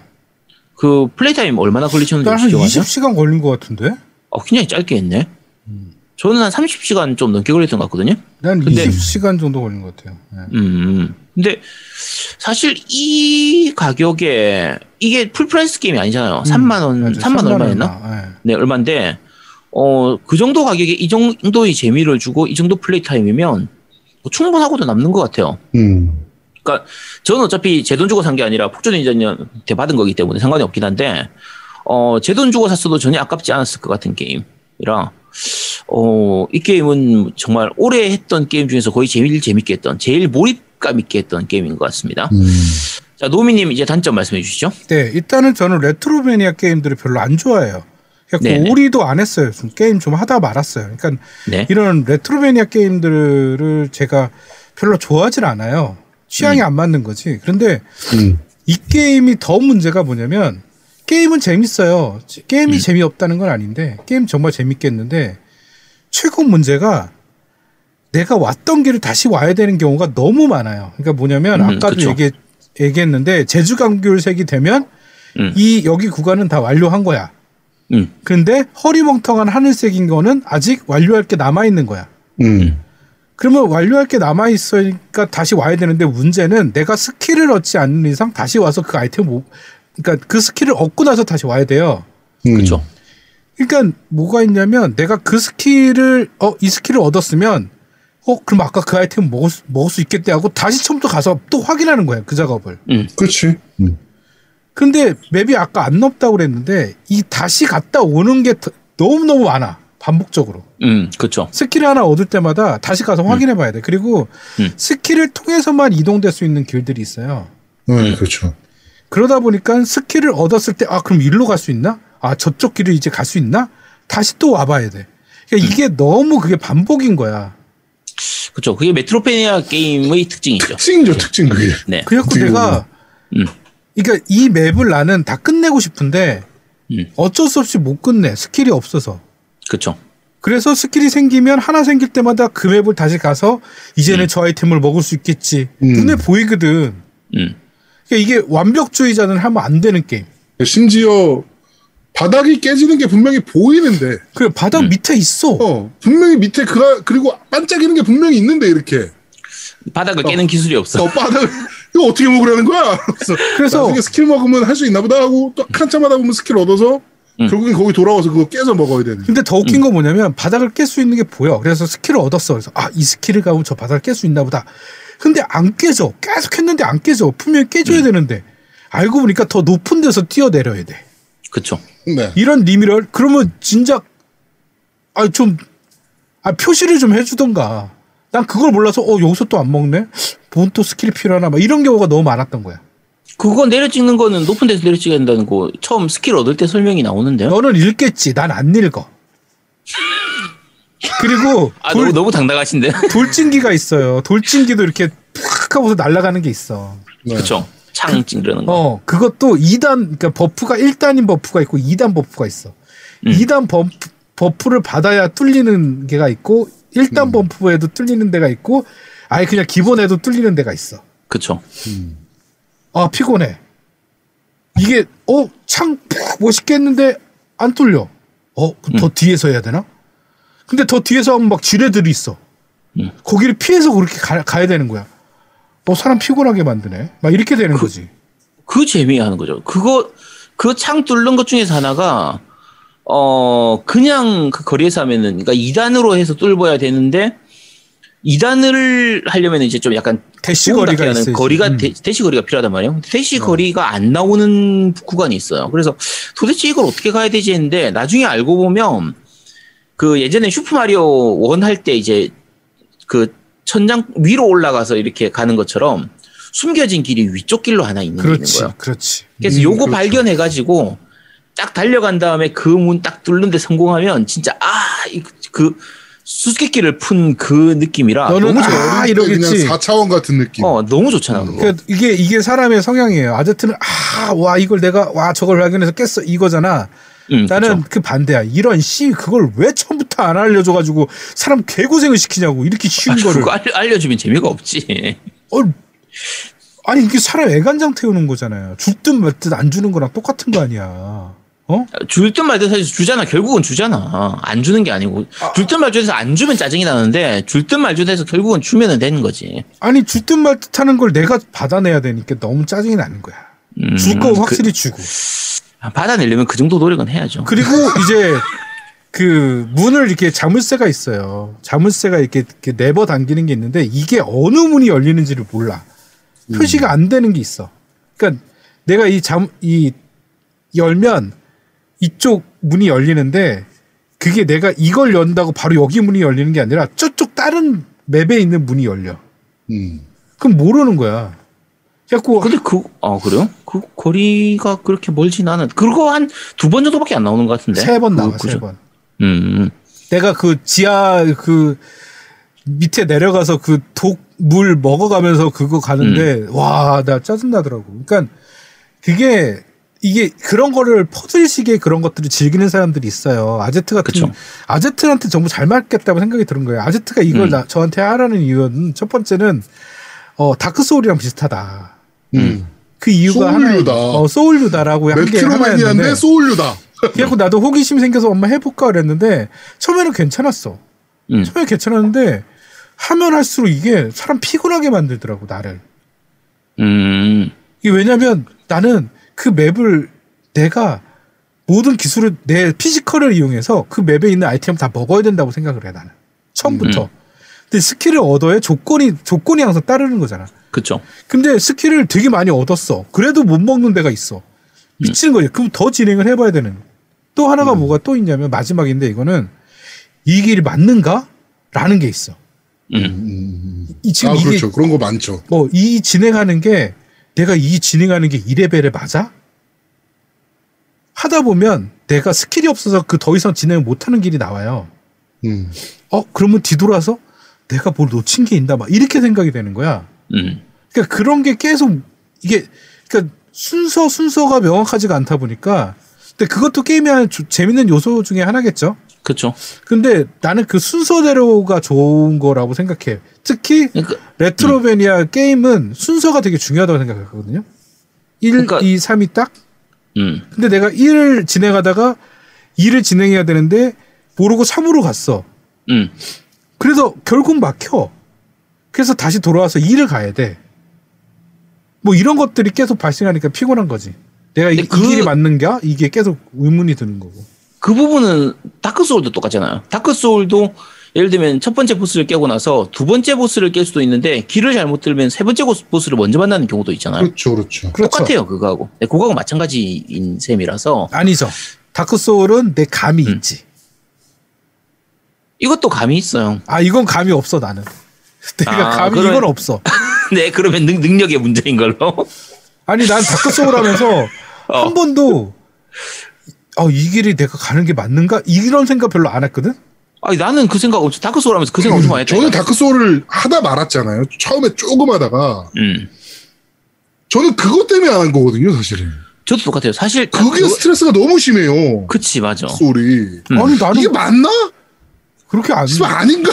그 play time 얼마나 걸리셨는지 한 혹시 기억하세요? 20시간 걸린 것 같은데? 어, 굉장히 짧게 했네. 음. 저는 한 30시간 좀 넘게 걸렸던 것 같거든요. 난 근데- 20시간 정도 걸린 것 같아요. 네. 음, 음. 근데 사실 이 가격에 이게 full price 게임이 아니잖아요. 3만 원, 맞아, 3만 3만 얼마였나? 얼마, 네. 네, 얼마인데 어, 그 정도 가격에 이 정도의 재미를 주고 이 정도 play time이면 뭐 충분하고도 남는 것 같아요. 음. 그러니까 저는 어차피 제 돈 주고 산 게 아니라 폭주대전한테 받은 거기 때문에 상관이 없긴 한데 어, 제 돈 주고 샀어도 전혀 아깝지 않았을 것 같은 게임이라 어, 이 게임은 정말 오래 했던 게임 중에서 거의 제일 재밌게 했던 제일 몰입감 있게 했던 게임인 것 같습니다. 음. 자, 노미님 이제 단점 말씀해 주시죠. 네, 일단은 저는 metroidvania 게임들을 별로 안 좋아해요. 오리도 안 했어요. 좀 게임 좀 하다 말았어요. 그러니까 네. 이런 metroidvania 게임들을 제가 별로 좋아하진 않아요. 취향이 안 맞는 거지. 그런데 음. 이 게임이 더 문제가 뭐냐면 게임은 재밌어요. 게임이 음. 재미없다는 건 아닌데 게임 정말 재밌겠는데 최고 문제가 내가 왔던 길을 다시 와야 되는 경우가 너무 많아요. 그러니까 뭐냐면 음, 아까도 그쵸. 얘기, 얘기했는데 제주 감귤색이 되면 음. 이 여기 구간은 다 완료한 거야. 음. 근데 허리멍텅한 하늘색인 거는 아직 완료할 게 남아 있는 거야. 음. 그러면 완료할 게 남아 있으니까 다시 와야 되는데 문제는 내가 스킬을 얻지 않는 이상 다시 와서 그 아이템 못 그러니까 그 스킬을 얻고 나서 다시 와야 돼요. 음. 그렇죠. 그러니까 뭐가 있냐면 내가 그 스킬을 어 이 스킬을 얻었으면 어 그럼 아까 그 아이템 먹을 수, 먹을 수 있겠네 하고 다시 처음부터 가서 또 확인하는 거야 그 작업을. 음. 그렇지. 음. 근데 맵이 아까 안 넓다고 그랬는데 이 다시 갔다 오는 게 너무 너무 많아 반복적으로. 음, 그렇죠. 스킬 하나 얻을 때마다 다시 가서 확인해 봐야 돼. 그리고 음. 스킬을 통해서만 이동될 수 있는 길들이 있어요. 네, 그렇죠. 그러다 보니까 스킬을 얻었을 때, 아, 그럼 일로 갈 수 있나? 아, 저쪽 길을 이제 갈 수 있나? 다시 또 와봐야 돼. 그러니까 이게 너무 그게 반복인 거야. 그렇죠. 그게 metroidvania 게임의 특징이죠. 특징이죠, 특징 그게. 네. 그래갖고 내가, 음. 그러니까 이 맵을 나는 다 끝내고 싶은데 음. 어쩔 수 없이 못 끝내. 스킬이 없어서. 그렇죠. 그래서 스킬이 생기면 하나 생길 때마다 그 맵을 다시 가서 이제는 저 아이템을 먹을 수 있겠지. 음. 눈에 보이거든. 음. 그러니까 이게 완벽주의자는 하면 안 되는 게임. 심지어 바닥이 깨지는 게 분명히 보이는데, 그 바닥 음. 밑에 있어. 어, 분명히 밑에 그, 그리고 반짝이는 게 분명히 있는데, 이렇게. 바닥을 깨는 기술이 없어. 어, 바닥, 이거 어떻게 먹으라는 거야? 그래서, 나중에 스킬 먹으면 할 수 있나 보다 하고, 또 한참 하다 보면 스킬 얻어서, 음. 결국엔 거기 돌아와서 그거 깨서 먹어야 되는. 근데 더 웃긴 건 뭐냐면 바닥을 깰 수 있는 게 보여. 그래서 스킬을 얻었어. 그래서 아, 이 스킬을 가면 저 바닥을 깰 수 있나 보다. 근데 안 깨져. 계속 했는데 안 깨져. 분명히 깨져야 되는데. 알고 보니까 더 높은 데서 뛰어내려야 돼. 그렇죠. 네. 이런 니미럴 그러면 진작 아 좀 아, 표시를 좀 해주던가. 난 그걸 몰라서 어 여기서 또 안 먹네. 뭔 또 스킬이 필요하나 막 이런 경우가 너무 많았던 거야. 그거 내려 찍는 거는 높은 데서 내려 찍어야 된다는 거 처음 스킬 얻을 때 설명이 나오는데요. 너는 읽겠지. 난 안 읽어. 그리고 아, 돌, 너무 너무 당당하신데. 돌진기가 있어요. 돌진기도 이렇게 팍 하고서 날아가는 게 있어. 네. 그렇죠. 창 찌르는 거. 어, 그것도 2단, 그러니까 buff가 1단인 buff가 있고 2단 버프가 있어. 음. 2단 buff, buff를 받아야 뚫리는 데가 있고 1단 음. buff에도 뚫리는 데가 있고 아예 그냥 기본에도 뚫리는 데가 있어. 그렇죠. 아, 피곤해. 이게, 어, 창, 푹 멋있게 했는데 안 뚫려. 어, 그럼 더 음. 뒤에서 해야 되나? 근데 더 뒤에서 하면 막 지뢰들이 있어. 음. 거기를 피해서 그렇게 가, 가야 되는 거야. 어, 사람 피곤하게 만드네. 막 이렇게 되는 거지. 그 재미로 하는 거죠. 그거 그 창 뚫는 것 중에서 하나가 어 그냥 그 거리에서 하면은 그러니까 2단으로 해서 뚫어야 되는데 2단을 하려면 이제 좀 약간 대시 거리가 있어야지. 거리가 음. 대, 대시 거리가 필요하단 말이에요. 대시 거리가 안 나오는 구간이 있어요. 그래서 도대체 이걸 어떻게 가야 되지 했는데 나중에 알고 보면 그 예전에 슈퍼 마리오 one 할 때 이제 그 천장 위로 올라가서 이렇게 가는 것처럼 숨겨진 길이 위쪽 길로 하나 있는 게 있는 그렇지, 거예요. 그렇지. 그래서 음, 요거 그렇죠. 발견해가지고 딱 달려간 다음에 그 문 딱 뚫는데 성공하면 진짜 아그 수수께끼를 푼 그 느낌이라 너는 너무 좋아. 아 그냥 이러겠지. 4차원 같은 느낌. 어 너무 좋잖아 그거. 그러니까 이게 이게 사람의 성향이에요. 아제트는 아 와 이걸 내가 와 저걸 발견해서 깼어 이거잖아. 음, 나는 그쵸. 그 반대야. 이런 씨 그걸 왜 처음부터 안 알려줘가지고 사람 개고생을 시키냐고 이렇게 쉬운 아니, 거를. 그거 알, 알려 주면 재미가 없지. 어, 아니 이게 사람 애간장 태우는 거잖아요. 줄 듯 말듯 안 주는 거랑 똑같은 거 아니야. 어? 줄 듯 말듯 사실 주잖아. 결국은 주잖아. 안 주는 게 아니고 줄듯 말듯 해서 안 주면 짜증이 나는데 줄 듯 말듯 해서 결국은 주면은 되는 거지. 아니 줄 듯 말듯 하는 걸 내가 받아내야 되니까 너무 짜증이 나는 거야. 음, 줄거 그- 확실히 주고. 받아내려면 그 정도 노력은 해야죠. 그리고 이제 그 문을 이렇게 자물쇠가 있어요. 자물쇠가 이렇게, 이렇게 네버 당기는 게 있는데 이게 어느 문이 열리는지를 몰라. 표시가 안 되는 게 있어. 그러니까 내가 이 잠, 이 열면 이쪽 문이 열리는데 그게 내가 이걸 연다고 바로 여기 문이 열리는 게 아니라 저쪽 다른 맵에 있는 문이 열려. 음. 그럼 모르는 거야. 그래갖고 근데 그, 아, 그래요? 그 거리가 그렇게 멀진 않은. 그거 한 두 번 정도밖에 안 나오는 것 같은데. 세번그 나와, 세 구조. 번. 음, 내가 그 지하 그 밑에 내려가서 그 독 물 먹어가면서 그거 가는데 와나 짜증나더라고. 그러니까 그게 이게 그런 거를 퍼즐식의 그런 것들을 즐기는 사람들이 있어요. 아제트 같은 그쵸. 아제트한테 정말 잘 맞겠다고 생각이 드는 거예요. 아제트가 이걸 음. 나, 저한테 하라는 이유는 첫 번째는 어 다크 소울이랑 비슷하다. 음. 그 이유가 하나 소울류다. 어 소울류다라고 한게 metroidvania인데 하나였는데 소울류다. 그래갖고 나도 호기심 생겨서 한번 해볼까 그랬는데 처음에는 괜찮았어. 음. 처음에 괜찮았는데 하면 할수록 이게 사람 피곤하게 만들더라고 나를. 음. 이게 왜냐면 나는 그 맵을 내가 모든 기술을 내 physical을 이용해서 그 맵에 있는 아이템 다 먹어야 된다고 생각을 해 나는 처음부터. 음. 근데 스킬을 얻어야 조건이 조건이 항상 따르는 거잖아. 그쵸. 근데 스킬을 되게 많이 얻었어. 그래도 못 먹는 데가 있어. 미치는 거지. 그럼 더 진행을 해봐야 되는. 또 하나가 뭐가 또 있냐면 마지막인데 이거는 이 길이 맞는가? 라는 게 있어. 음. 이 지금 아 이게 그렇죠. 그런 거 많죠. 뭐 이 진행하는 게 내가 이 진행하는 게 이 레벨에 맞아? 하다 보면 내가 스킬이 없어서 그 더 이상 진행을 못하는 길이 나와요. 음. 어 그러면 뒤돌아서 내가 뭘 놓친 게 있나 막 이렇게 생각이 되는 거야. 음. 그러니까 그런 게 계속 이게 그러니까 순서 순서가 명확하지가 않다 보니까 근데 그것도 게임의 한 조- 재밌는 요소 중에 하나겠죠. 그쵸. 근데 나는 그 순서대로가 좋은 거라고 생각해. 특히 그러니까, 레트로베니아 게임은 순서가 되게 중요하다고 생각하거든요. 1, 그러니까- 2, 3이 딱. 음. 근데 내가 1을 진행하다가 2를 진행해야 되는데 모르고 3으로 갔어. 음. 그래서 결국 막혀. 그래서 다시 돌아와서 2를 가야 돼. 뭐 이런 것들이 계속 발생하니까 피곤한 거지. 내가 이, 근데 이 그- 길이 맞는가? 이게 계속 의문이 드는 거고. 그 부분은 다크 소울도 똑같잖아요. 다크 소울도 예를 들면 첫 번째 보스를 깨고 나서 두 번째 보스를 깰 수도 있는데 길을 잘못 들면 세 번째 보스를 먼저 만나는 경우도 있잖아요. 그렇죠, 그렇죠. 그렇죠. 똑같아요, 그거하고. 네, 그거하고 마찬가지인 셈이라서 아니죠. 다크 소울은 내 감이 음. 있지. 이것도 감이 있어요. 아 이건 감이 없어 나는. 내가 아, 감이 그러면- 이건 없어. 네, 그러면 능, 능력의 문제인 걸로. 아니 난 다크 소울 하면서 어. 한 번도 어, 이 길이 내가 가는 게 맞는가? 이런 생각 별로 안 했거든. 아니, 나는 그 생각 엄청, 다크 소울 하면서 그 생각 엄청 많이 했다. 저는 다크 소울을 하다 말았잖아요. 처음에 조금 하다가 음. 저는 그것 때문에 안 한 거거든요, 사실은. 저도 똑같아요. 사실. 그게 그거- 스트레스가 너무 심해요. 그치, 맞아. 소울이. 음. 아니 나는 이게 맞나? 그렇게 안. 아닌가?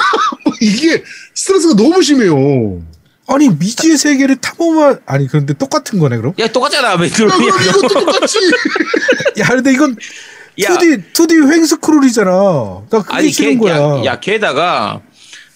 이게 스트레스가 너무 심해요. 아니 미지의 세계를 탐험한 아니 그런데 똑같은 거네 그럼? 야, 똑같잖아, 야, 그럼 메트로이드. 이것도 똑같이. 야 근데 이건 야. 2D 2D 횡스크롤이잖아. 나 그게 아니, 싫은 걔, 거야. 야, 야, 게다가,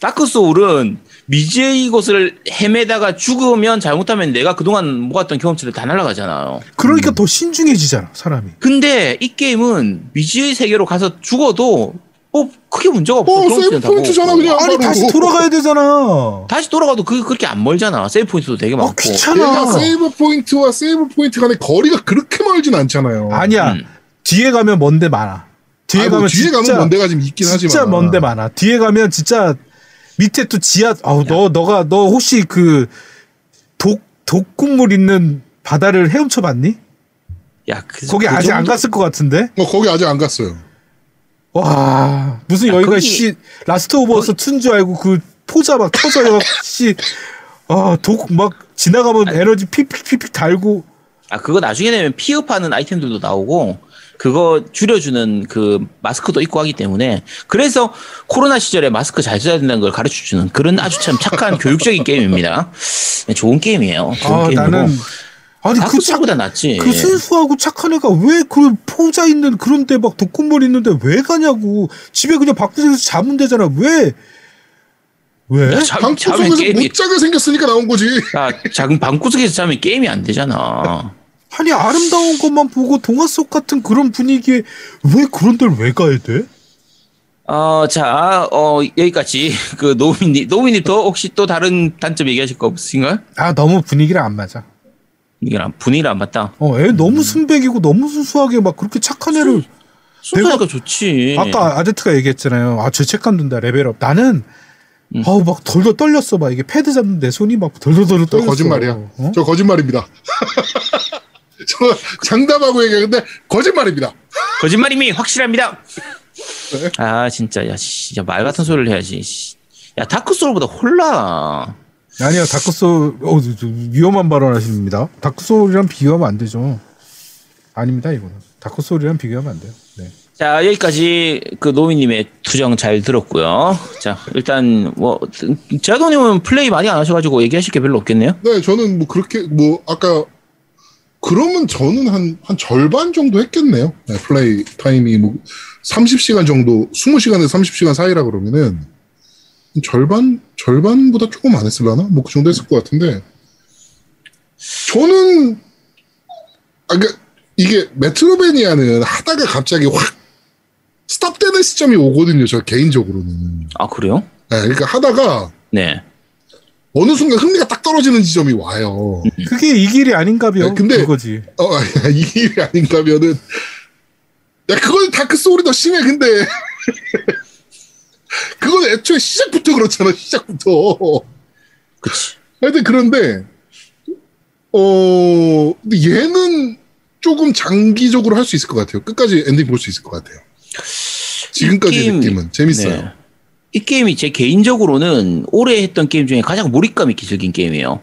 다크 소울은 미지의 곳을 헤매다가 죽으면 잘못하면 내가 그동안 모았던 경험치들 다 날아가잖아요. 그러니까 더 신중해지잖아 사람이. 근데 이 게임은 미지의 세계로 가서 죽어도 뭐 크게 문제가 없어. 어, 세이브 다 포인트잖아. 그냥. 아니. 다시 돌아가야 되잖아. 다시 돌아가도 그 그렇게 안 멀잖아. 세이브 포인트도 되게 많고. 귀찮아. 얘가 세이브 포인트와 세이브 포인트 간의 거리가 그렇게 멀진 않잖아요. 아니야. 음. 뒤에 가면 먼데 많아. 뒤에 아이고, 가면 뒤에 진짜 가면 먼 데가 좀 있긴 하지만. 진짜 먼데 많아. 뒤에 가면 진짜 밑에 또 지하 아우 너 너가 너 혹시 그 독 독국물 있는 바다를 헤엄쳐 봤니? 야, 그, 거기 그 아직 안 정도- 갔을 것 같은데. 어, 거기 아직 안 갔어요. 와 무슨 야, 여기가 거기- 씨 라스트 오브 어스 2인 줄 알고 그 포자 막 터져요 씨아독 막 지나가면 에너지 픽픽픽픽 닳고 아, 그거 나중에 되면 피 up하는 아이템들도 나오고, 그거 줄여주는 그 마스크도 있고 하기 때문에, 그래서 코로나 시절에 마스크 잘 써야 된다는 걸 가르쳐 주는 그런 아주 참 착한 교육적인 게임입니다. 네, 좋은 게임이에요. 좋은 아 게임이고. 나는 아니 그 착, 다크소보다 낫지. 그 순수하고 착한 애가 왜 그 포자 있는 그런 데 막 독극물 있는데 왜 가냐고 집에 그냥 밖에서 자면 되잖아 왜 왜? 야, 자, 방구석에서 게임이, 못 자게 생겼으니까 나온 거지. 야, 작은 방구석에서 자면 게임이 안 되잖아. 아니 아름다운 것만 보고 동화 속 같은 그런 분위기에 왜 그런 데를 왜 가야 돼? 어, 자, 어, 여기까지. 그, 노미님, 노미님 더 혹시 또 다른 단점 얘기하실 거 없으신가요? 아 너무 분위기랑 안 맞아. 이게랑 분위기랑 안 맞다. 어, 애 너무 순백이고 너무 순수하게 막 그렇게 착한 애를 순수하니까 좋지. 아까 아제트가 얘기했잖아요. 아 죄책감 든다 레벨업. 나는 음. 아우 막 덜덜 떨렸어. 막 이게 패드 잡는데 손이 막 덜덜덜 저 떨렸어. 거짓말이야. 어? 저 거짓말입니다. 저 장담하고 얘기하는데 거짓말입니다. 거짓말임이 확실합니다. 네. 아, 진짜, 야, 씨, 진짜 말 같은 소리를 해야지. 씨. 야, 다크 소울보다 홀라. 아니요 다크소울 어, 위험한 발언 하십니다. 다크소울이랑 비교하면 안 되죠. 아닙니다 이거는 다크소울이랑 비교하면 안 돼요. 네. 자, 여기까지 그 노미님의 투정 잘 들었고요. 자, 일단, 뭐, 제아동님은 플레이 많이 안 하셔가지고 얘기하실 게 별로 없겠네요? 네, 저는 뭐 그렇게 뭐 아까 그러면 저는 한, 한 절반 정도 했겠네요. 네, 플레이 타임이 뭐 30시간 정도, 20시간에서 30시간 사이라 그러면은 절반 절반보다 조금 안 했을라나? 뭐 그 정도 했을 것 같은데 저는 아 그러니까 이게 메트로베니아는 하다가 갑자기 확 스탑되는 시점이 오거든요. 저 개인적으로는. 아 그래요? 네, 그러니까 하다가 네. 어느 순간 흥미가 딱 떨어지는 지점이 와요. 그게 이 길이 아닌가벼. 네, 근데- 그거지. 어, 이 길이 아닌가면은 야 그건 다크 소울이 더 심해 근데 그건 애초에 시작부터 그렇잖아 시작부터 그치. 하여튼 그런데 어 근데 얘는 조금 장기적으로 할 수 있을 것 같아요 끝까지 엔딩 볼 수 있을 것 같아요 지금까지 이 게임- 느낌은 재밌어요 네. 이 게임이 제 개인적으로는 올해 했던 게임 중에 가장 몰입감 있게 즐긴 게임이에요.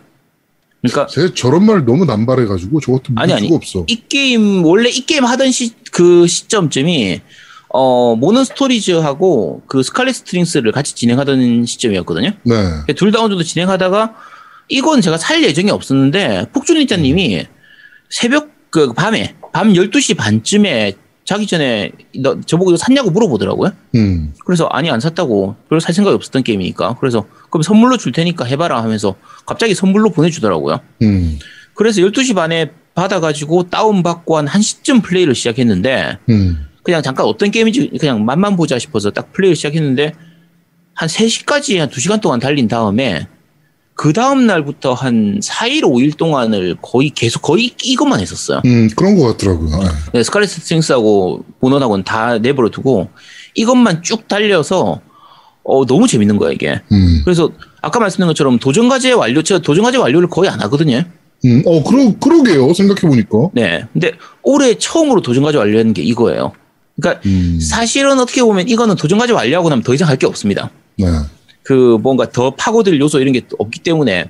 그러니까 제가 저런 말 너무 남발해가지고 저것도 아니, 아니. 수가 없어 이 게임 원래 이 게임 하던 시 그 시점쯤이 어 몬헌 스토리즈하고 그 스칼렛 스트링스를 같이 진행하던 시점이었거든요. 네 둘 다 어느 정도 진행하다가 이건 제가 살 예정이 없었는데 폭주니자님이 새벽 그 밤에 밤 12시 반쯤에 자기 전에 너 저보고 이거 샀냐고 물어보더라고요. 음, 그래서 아니 안 샀다고 별로 살 생각이 없었던 게임이니까 그래서 그럼 선물로 줄 테니까 해봐라 하면서 갑자기 선물로 보내주더라고요. 음, 그래서 12시 반에 받아가지고 다운받고 한 1시쯤 플레이를 시작했는데 음. 그냥 잠깐 어떤 게임인지 그냥 맛만 보자 싶어서 딱 플레이를 시작했는데 한 3시까지 한 2시간 동안 달린 다음에 그 다음 날부터 한 4일, 5일 동안을 거의 계속 거의 이것만 했었어요. 음, 그런 것 같더라고요 네. 네, 스칼렛 스팅스하고 보너하고는 다 내버려 두고 이것만 쭉 달려서 어, 너무 재밌는 거야 이게. 음. 그래서 아까 말씀드린 것처럼 도전 과제 완료, 제가 도전 과제 완료를 거의 안 하거든요. 음, 어, 그러, 그러게요. 생각해보니까. 네. 근데 올해 처음으로 도전 과제 완료하는 게 이거예요. 그러니까 음, 사실은 어떻게 보면 이거는 도전 과제 완료하고 나면 더 이상 할 게 없습니다. 네. 그 뭔가 더 파고들 요소 이런 게 없기 때문에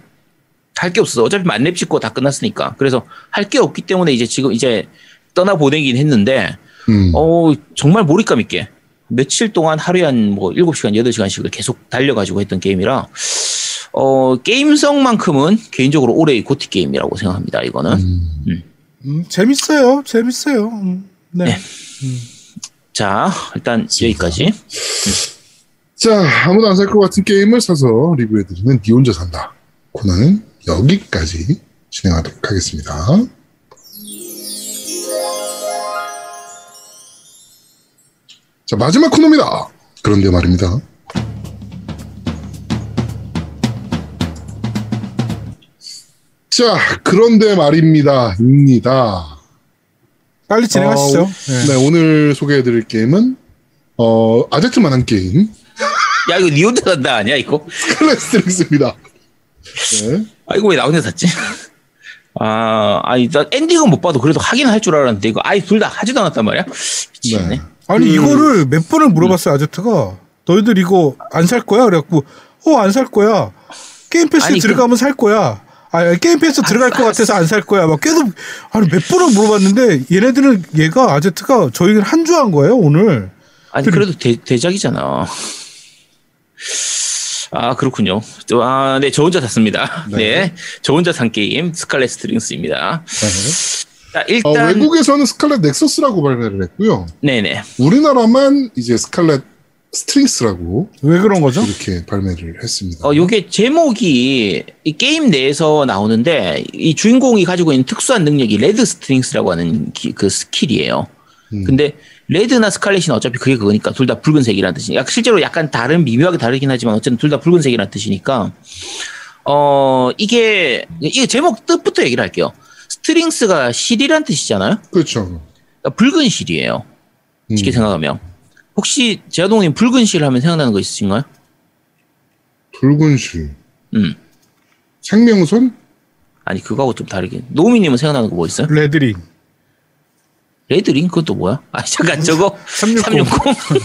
할 게 없어. 어차피 만렙 찍고 다 끝났으니까. 그래서 할 게 없기 때문에 이제 지금 이제 떠나 보내긴 했는데 음, 어 정말 몰입감 있게 며칠 동안 하루에 한 뭐 7시간, 8시간씩을 계속 달려가지고 했던 게임이라 어 게임성만큼은 개인적으로 올해의 고티 게임이라고 생각합니다. 이거는 음. 음, 재밌어요. 재밌어요. 음, 네. 네. 자 일단 여기까지. 자, 아무도 안 살 것 같은 게임을 사서 리뷰해드리는 니 혼자 산다. 코너는 여기까지 진행하도록 하겠습니다. 자, 마지막 코너입니다. 그런데 말입니다. 자, 그런데 말입니다. 입니다. 빨리 진행하시죠. 어, 네. 네, 오늘 소개해드릴 게임은, 어, 아제트만한 게임, 야 이거 니 혼자 산다 아니야 이거? 클래스트릭스입니다. 네. 아 이거 왜 나 혼자 샀지? 아 아니 나 엔딩은 못 봐도 그래도 하긴 할 줄 알았는데 이거 아예 둘 다 하지도 않았단 말이야? 미치겠네. 네. 아니 그- 이거를 몇 번을 물어봤어요 아제트가 너희들 이거 안 살 거야? 그래갖고 어 안 살 거야 게임 패스 아니, 그- 들어가면 살 거야 아 게임 패스 들어갈 것 같아서 안 살 거야 막 계속 아니 몇 번을 물어봤는데 얘네들은 얘가 아제트가 저희를 한주 한 거예요 오늘 아니 그래도 대, 대작이잖아. 아 그렇군요. 저, 아, 네, 저 혼자 샀습니다. 네. 네, 저 혼자 산 게임 스칼렛 스트링스입니다. 자, 어, 일단 외국에서는 스칼렛 넥서스라고 발매를 했고요. 네네. 우리나라만 이제 스칼렛 스트링스라고 왜 그런 거죠? 이렇게 발매를 했습니다. 어, 요게 제목이 이 게임 내에서 나오는데 이 주인공이 가지고 있는 특수한 능력이 Red Strings라고 하는 기- 그 스킬이에요. 음. 근데 레드나 스칼렛이는 어차피 그게 그거니까 둘 다 붉은색이라는 뜻이. 약 실제로 약간 다른 미묘하게 다르긴 하지만 어쨌든 둘 다 붉은색이라는 뜻이니까 어 이게 이게 제목 뜻부터 얘기를 할게요. strings가 실이란 뜻이잖아요. 그렇죠. 그러니까 붉은 실이에요. 음. 쉽게 생각하면 혹시 제아동님 붉은 실 하면 생각나는 거 있으신가요? 붉은 실, 음 생명선, 아니 그거하고 좀 다르게 노미님은 생각나는 거 뭐 있어요? red ring red ring 그것도 뭐야? 아 잠깐 저거 360. 360.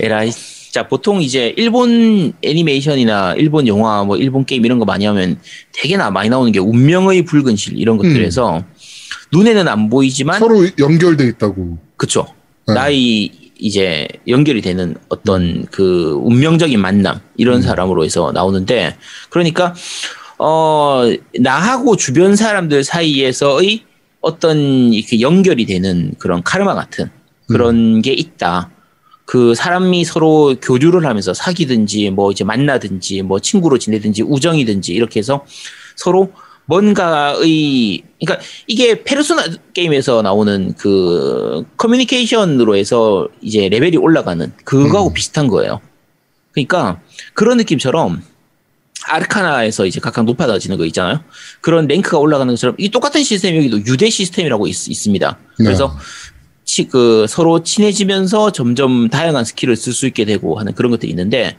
에라이. 자, 보통 이제 일본 애니메이션이나 일본 영화, 뭐 일본 게임 이런 거 많이 하면 되게 나 많이 나오는 게 운명의 붉은 실 이런 것들에서 눈에는 안 보이지만 서로 연결돼 있다고. 그쵸. 네. 나이 이제 연결이 되는 어떤 그 운명적인 만남 이런 사람으로 해서 나오는데 그러니까 어 나하고 주변 사람들 사이에서의 어떤 이렇게 연결이 되는 그런 카르마 같은 그런 게 있다. 그 사람이 서로 교류를 하면서 사귀든지 뭐 이제 만나든지 뭐 친구로 지내든지 우정이든지 이렇게 해서 서로 뭔가의 그러니까 이게 페르소나 게임에서 나오는 그 커뮤니케이션으로 해서 이제 레벨이 올라가는 그거하고 음. 비슷한 거예요. 그러니까 그런 느낌처럼 아르카나에서 이제 각각 높아지는 거 있잖아요. 그런 랭크가 올라가는 것처럼 이 똑같은 시스템이 여기도 유대 시스템이라고 있, 습니다 그래서 네. 치, 그 서로 친해지면서 점점 다양한 스킬을 쓸 수 있게 되고 하는 그런 것들이 있는데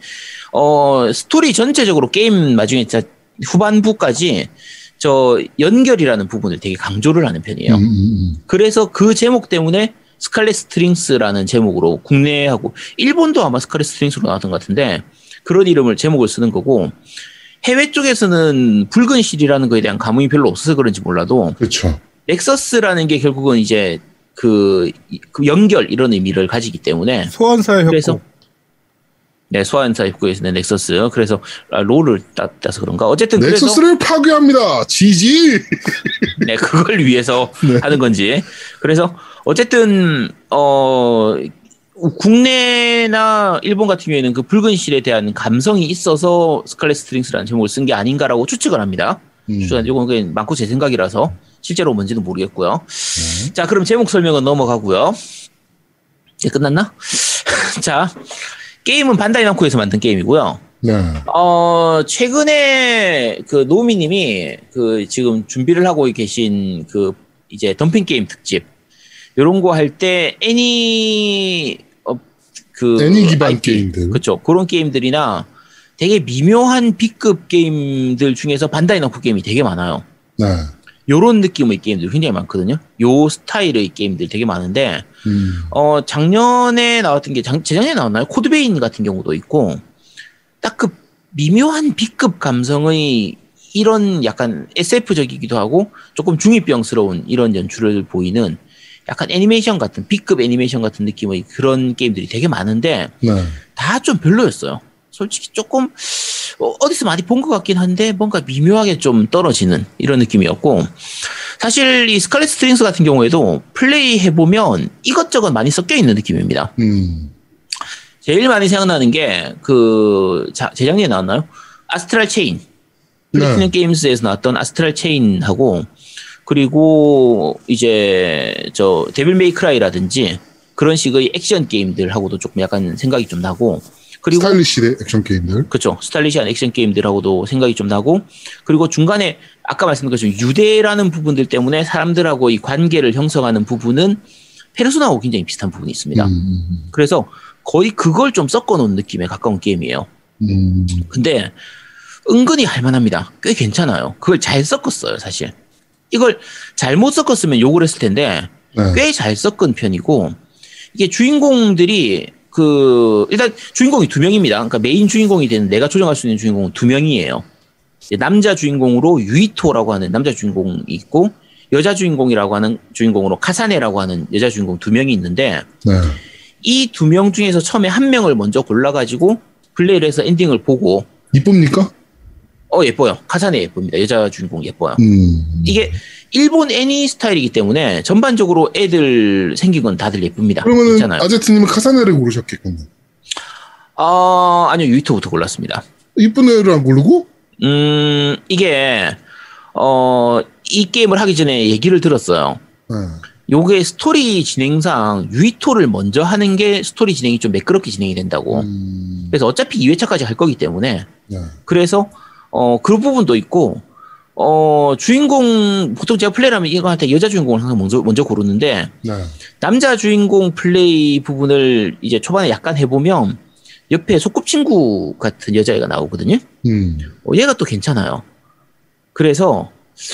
어 스토리 전체적으로 게임 나중에 진짜 후반부까지 저 연결이라는 부분을 되게 강조를 하는 편이에요. 음, 음, 음. 그래서 그 제목 때문에 스칼렛 스트링스라는 제목으로 국내하고 일본도 아마 스칼렛 스트링스로 나왔던 것 같은데 그런 이름을 제목을 쓰는 거고 해외 쪽에서는 붉은 실이라는 거에 대한 감흥이 별로 없어서 그런지 몰라도 그렇죠. nexus라는 게 결국은 이제 그, 그 연결 이런 의미를 가지기 때문에 소환사의 그래서 협곡. 네 소환사 입구에서는 nexus 그래서 아, 롤을 따, 따서 그런가 어쨌든 그래서 nexus를 파괴합니다. GG. 네, 그걸 위해서 네. 하는 건지. 그래서 어쨌든 어 국내나 일본 같은 경우에는 그 붉은 실에 대한 감성이 있어서 스칼렛 스트링스라는 제목을 쓴 게 아닌가라고 추측을 합니다. 음. 추측한 이건 많고 제 생각이라서 실제로 뭔지는 모르겠고요. 네. 자, 그럼 제목 설명은 넘어가고요. 이제 끝났나? 자, 게임은 Bandai Namco에서 만든 게임이고요. 네. 어, 최근에 그 노미님이 그 지금 준비를 하고 계신 그 이제 덤핑 게임 특집 요런 거 할 때 애니 어, 그 애니 기반 IP, 게임들. 그렇죠 그런 게임들이나 되게 미묘한 B급 게임들 중에서 반다이 남코 게임이 되게 많아요. 네. 요런 느낌의 게임들 굉장히 많거든요. 요 스타일의 게임들 되게 많은데 음. 어, 작년에 나왔던 게, 작, 재작년에 나왔나요? 코드베인 같은 경우도 있고, 딱 그 미묘한 B급 감성의 이런 약간 SF적이기도 하고, 조금 중이병스러운 이런 연출을 보이는 약간 애니메이션 같은, B급 애니메이션 같은 느낌의 그런 게임들이 되게 많은데, 네. 다 좀 별로였어요. 솔직히 조금, 어, 어디서 많이 본 것 같긴 한데, 뭔가 미묘하게 좀 떨어지는 이런 느낌이었고, 사실 이 Scarlet Strings 같은 경우에도 플레이 해보면 이것저것 많이 섞여 있는 느낌입니다. 음. 제일 많이 생각나는 게, 그, 자, 재작년에 나왔나요? Astral Chain. Platinum 네. Games에서 나왔던 Astral Chain하고, 그리고 이제 저 Devil May Cry라든지 그런 식의 액션 게임들하고도 조금 약간 생각이 좀 나고, 그리고 스타일리시 액션 게임들. 그렇죠. stylish한 액션 게임들하고도 생각이 좀 나고 그리고 중간에 아까 말씀드린 것처럼 유대라는 부분들 때문에 사람들하고 이 관계를 형성하는 부분은 페르소나하고 굉장히 비슷한 부분이 있습니다. 음. 그래서 거의 그걸 좀 섞어 놓은 느낌에 가까운 게임이에요. 음. 근데 은근히 할만합니다. 꽤 괜찮아요. 그걸 잘 섞었어요, 사실. 이걸 잘못 섞었으면 욕을 했을 텐데 네. 꽤잘 섞은 편이고 이게 주인공들이 그 일단 주인공이 두 명입니다. 그러니까 메인 주인공이 되는 내가 조정할 수 있는 주인공은 두 명이에요. 남자 주인공으로 유이토라고 하는 남자 주인공이 있고 여자 주인공이라고 하는 주인공으로 카사네라고 하는 여자 주인공 두 명이 있는데 네. 이두 명 중에서 처음에 한 명을 먼저 골라가지고 플레이를 해서 엔딩을 보고 이쁩니까? 어 예뻐요. 카사네 예쁩니다. 여자 주인공 예뻐요. 음. 이게 일본 애니 스타일이기 때문에 전반적으로 애들 생긴 건 다들 예쁩니다. 괜찮아요. 아제트님은 카사네를 고르셨겠군요. 아, 아니요, 유이토부터 골랐습니다. 이쁜 애를 안 고르고? 음, 이게, 어, 이 게임을 하기 전에 얘기를 들었어요. 네. 요게 스토리 진행상 유이토를 먼저 하는 게 스토리 진행이 좀 매끄럽게 진행이 된다고. 음. 그래서 어차피 2회차까지 할 거기 때문에. 네. 그래서, 어, 그 부분도 있고, 어, 주인공, 보통 제가 플레이를 하면 이거 한테 여자 주인공을 항상 먼저, 먼저 고르는데, 네. 남자 주인공 플레이 부분을 이제 초반에 약간 해보면, 옆에 소꿉친구 같은 여자애가 나오거든요. 음. 어, 얘가 또 괜찮아요. 그래서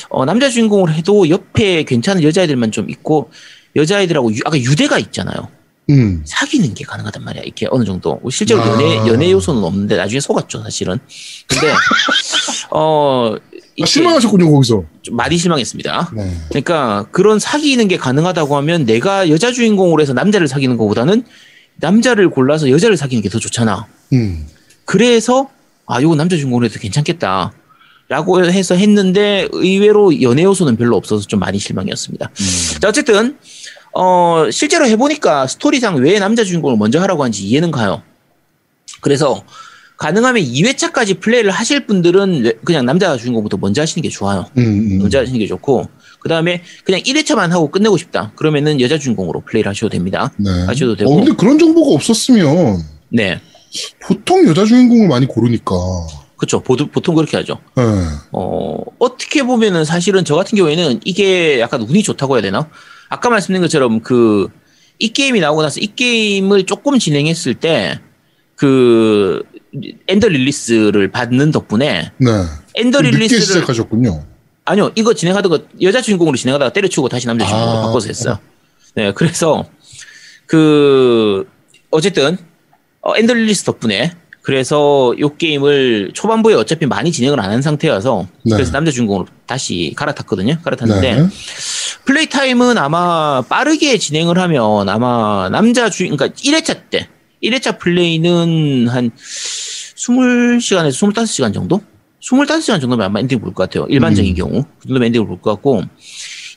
어, 남자 주인공을 해도 옆에 괜찮은 여자애들만 좀 있고 여자애들하고 유, 아까 유대가 있잖아요. 음. 사귀는 게 가능하단 말이야. 이렇게 어느 정도 뭐 실제로 아. 연애 연애 요소는 없는데 나중에 속았죠 사실은. 근데 어 아, 실망하셨군요, 거기서. 좀 많이 실망했습니다. 네. 그러니까 그런 사귀는 게 가능하다고 하면 내가 여자 주인공으로 해서 남자를 사귀는 것보다는 남자를 골라서 여자를 사귀는 게 더 좋잖아. 음. 그래서 아 이거 남자 주인공으로 해도 괜찮겠다. 라고 해서 했는데 의외로 연애 요소는 별로 없어서 좀 많이 실망이었습니다. 음. 자 어쨌든 어, 실제로 해보니까 스토리상 왜 남자 주인공을 먼저 하라고 하는지 이해는 가요. 그래서 가능하면 2회차까지 플레이를 하실 분들은 왜- 그냥 남자 주인공부터 먼저 하시는 게 좋아요. 음, 음. 먼저 하시는 게 좋고, 그 다음에 그냥 1회차만 하고 끝내고 싶다. 그러면은 여자 주인공으로 플레이를 하셔도 됩니다. 네. 하셔도 되고. 어, 근데 그런 정보가 없었으면 네. 보통 여자 주인공을 많이 고르니까. 보통, 보통 그렇게 하죠. 네. 어, 어떻게 보면은 사실은 저 같은 경우에는 이게 약간 운이 좋다고 해야 되나? 아까 말씀드린 것처럼 그, 이 게임이 나오고 나서 이 게임을 조금 진행했을 때, 그, Ender Lilies를 받는 덕분에, 네. Ender Lilies를, 시작하셨군요. 아니요, 이거 진행하다가 여자 주인공으로 진행하다가 때려치우고 다시 남자 주인공으로 아. 바꿔서 했어요. 네, 그래서, 그, 어쨌든, 어, Ender Lilies 덕분에, 그래서 요 게임을 초반부에 어차피 많이 진행을 안 한 상태여서, 네. 그래서 남자 주인공으로 다시 갈아탔거든요. 갈아탔는데, 네. 플레이 플레이 타임은 아마 빠르게 진행을 하면 아마 남자 주인, 그러니까 1회차 때, 1회차 플레이는 한 20시간에서 25시간 정도? 25시간 정도면 아마 엔딩 볼 것 같아요. 일반적인 음. 경우. 그 정도면 엔딩을 볼 것 같고,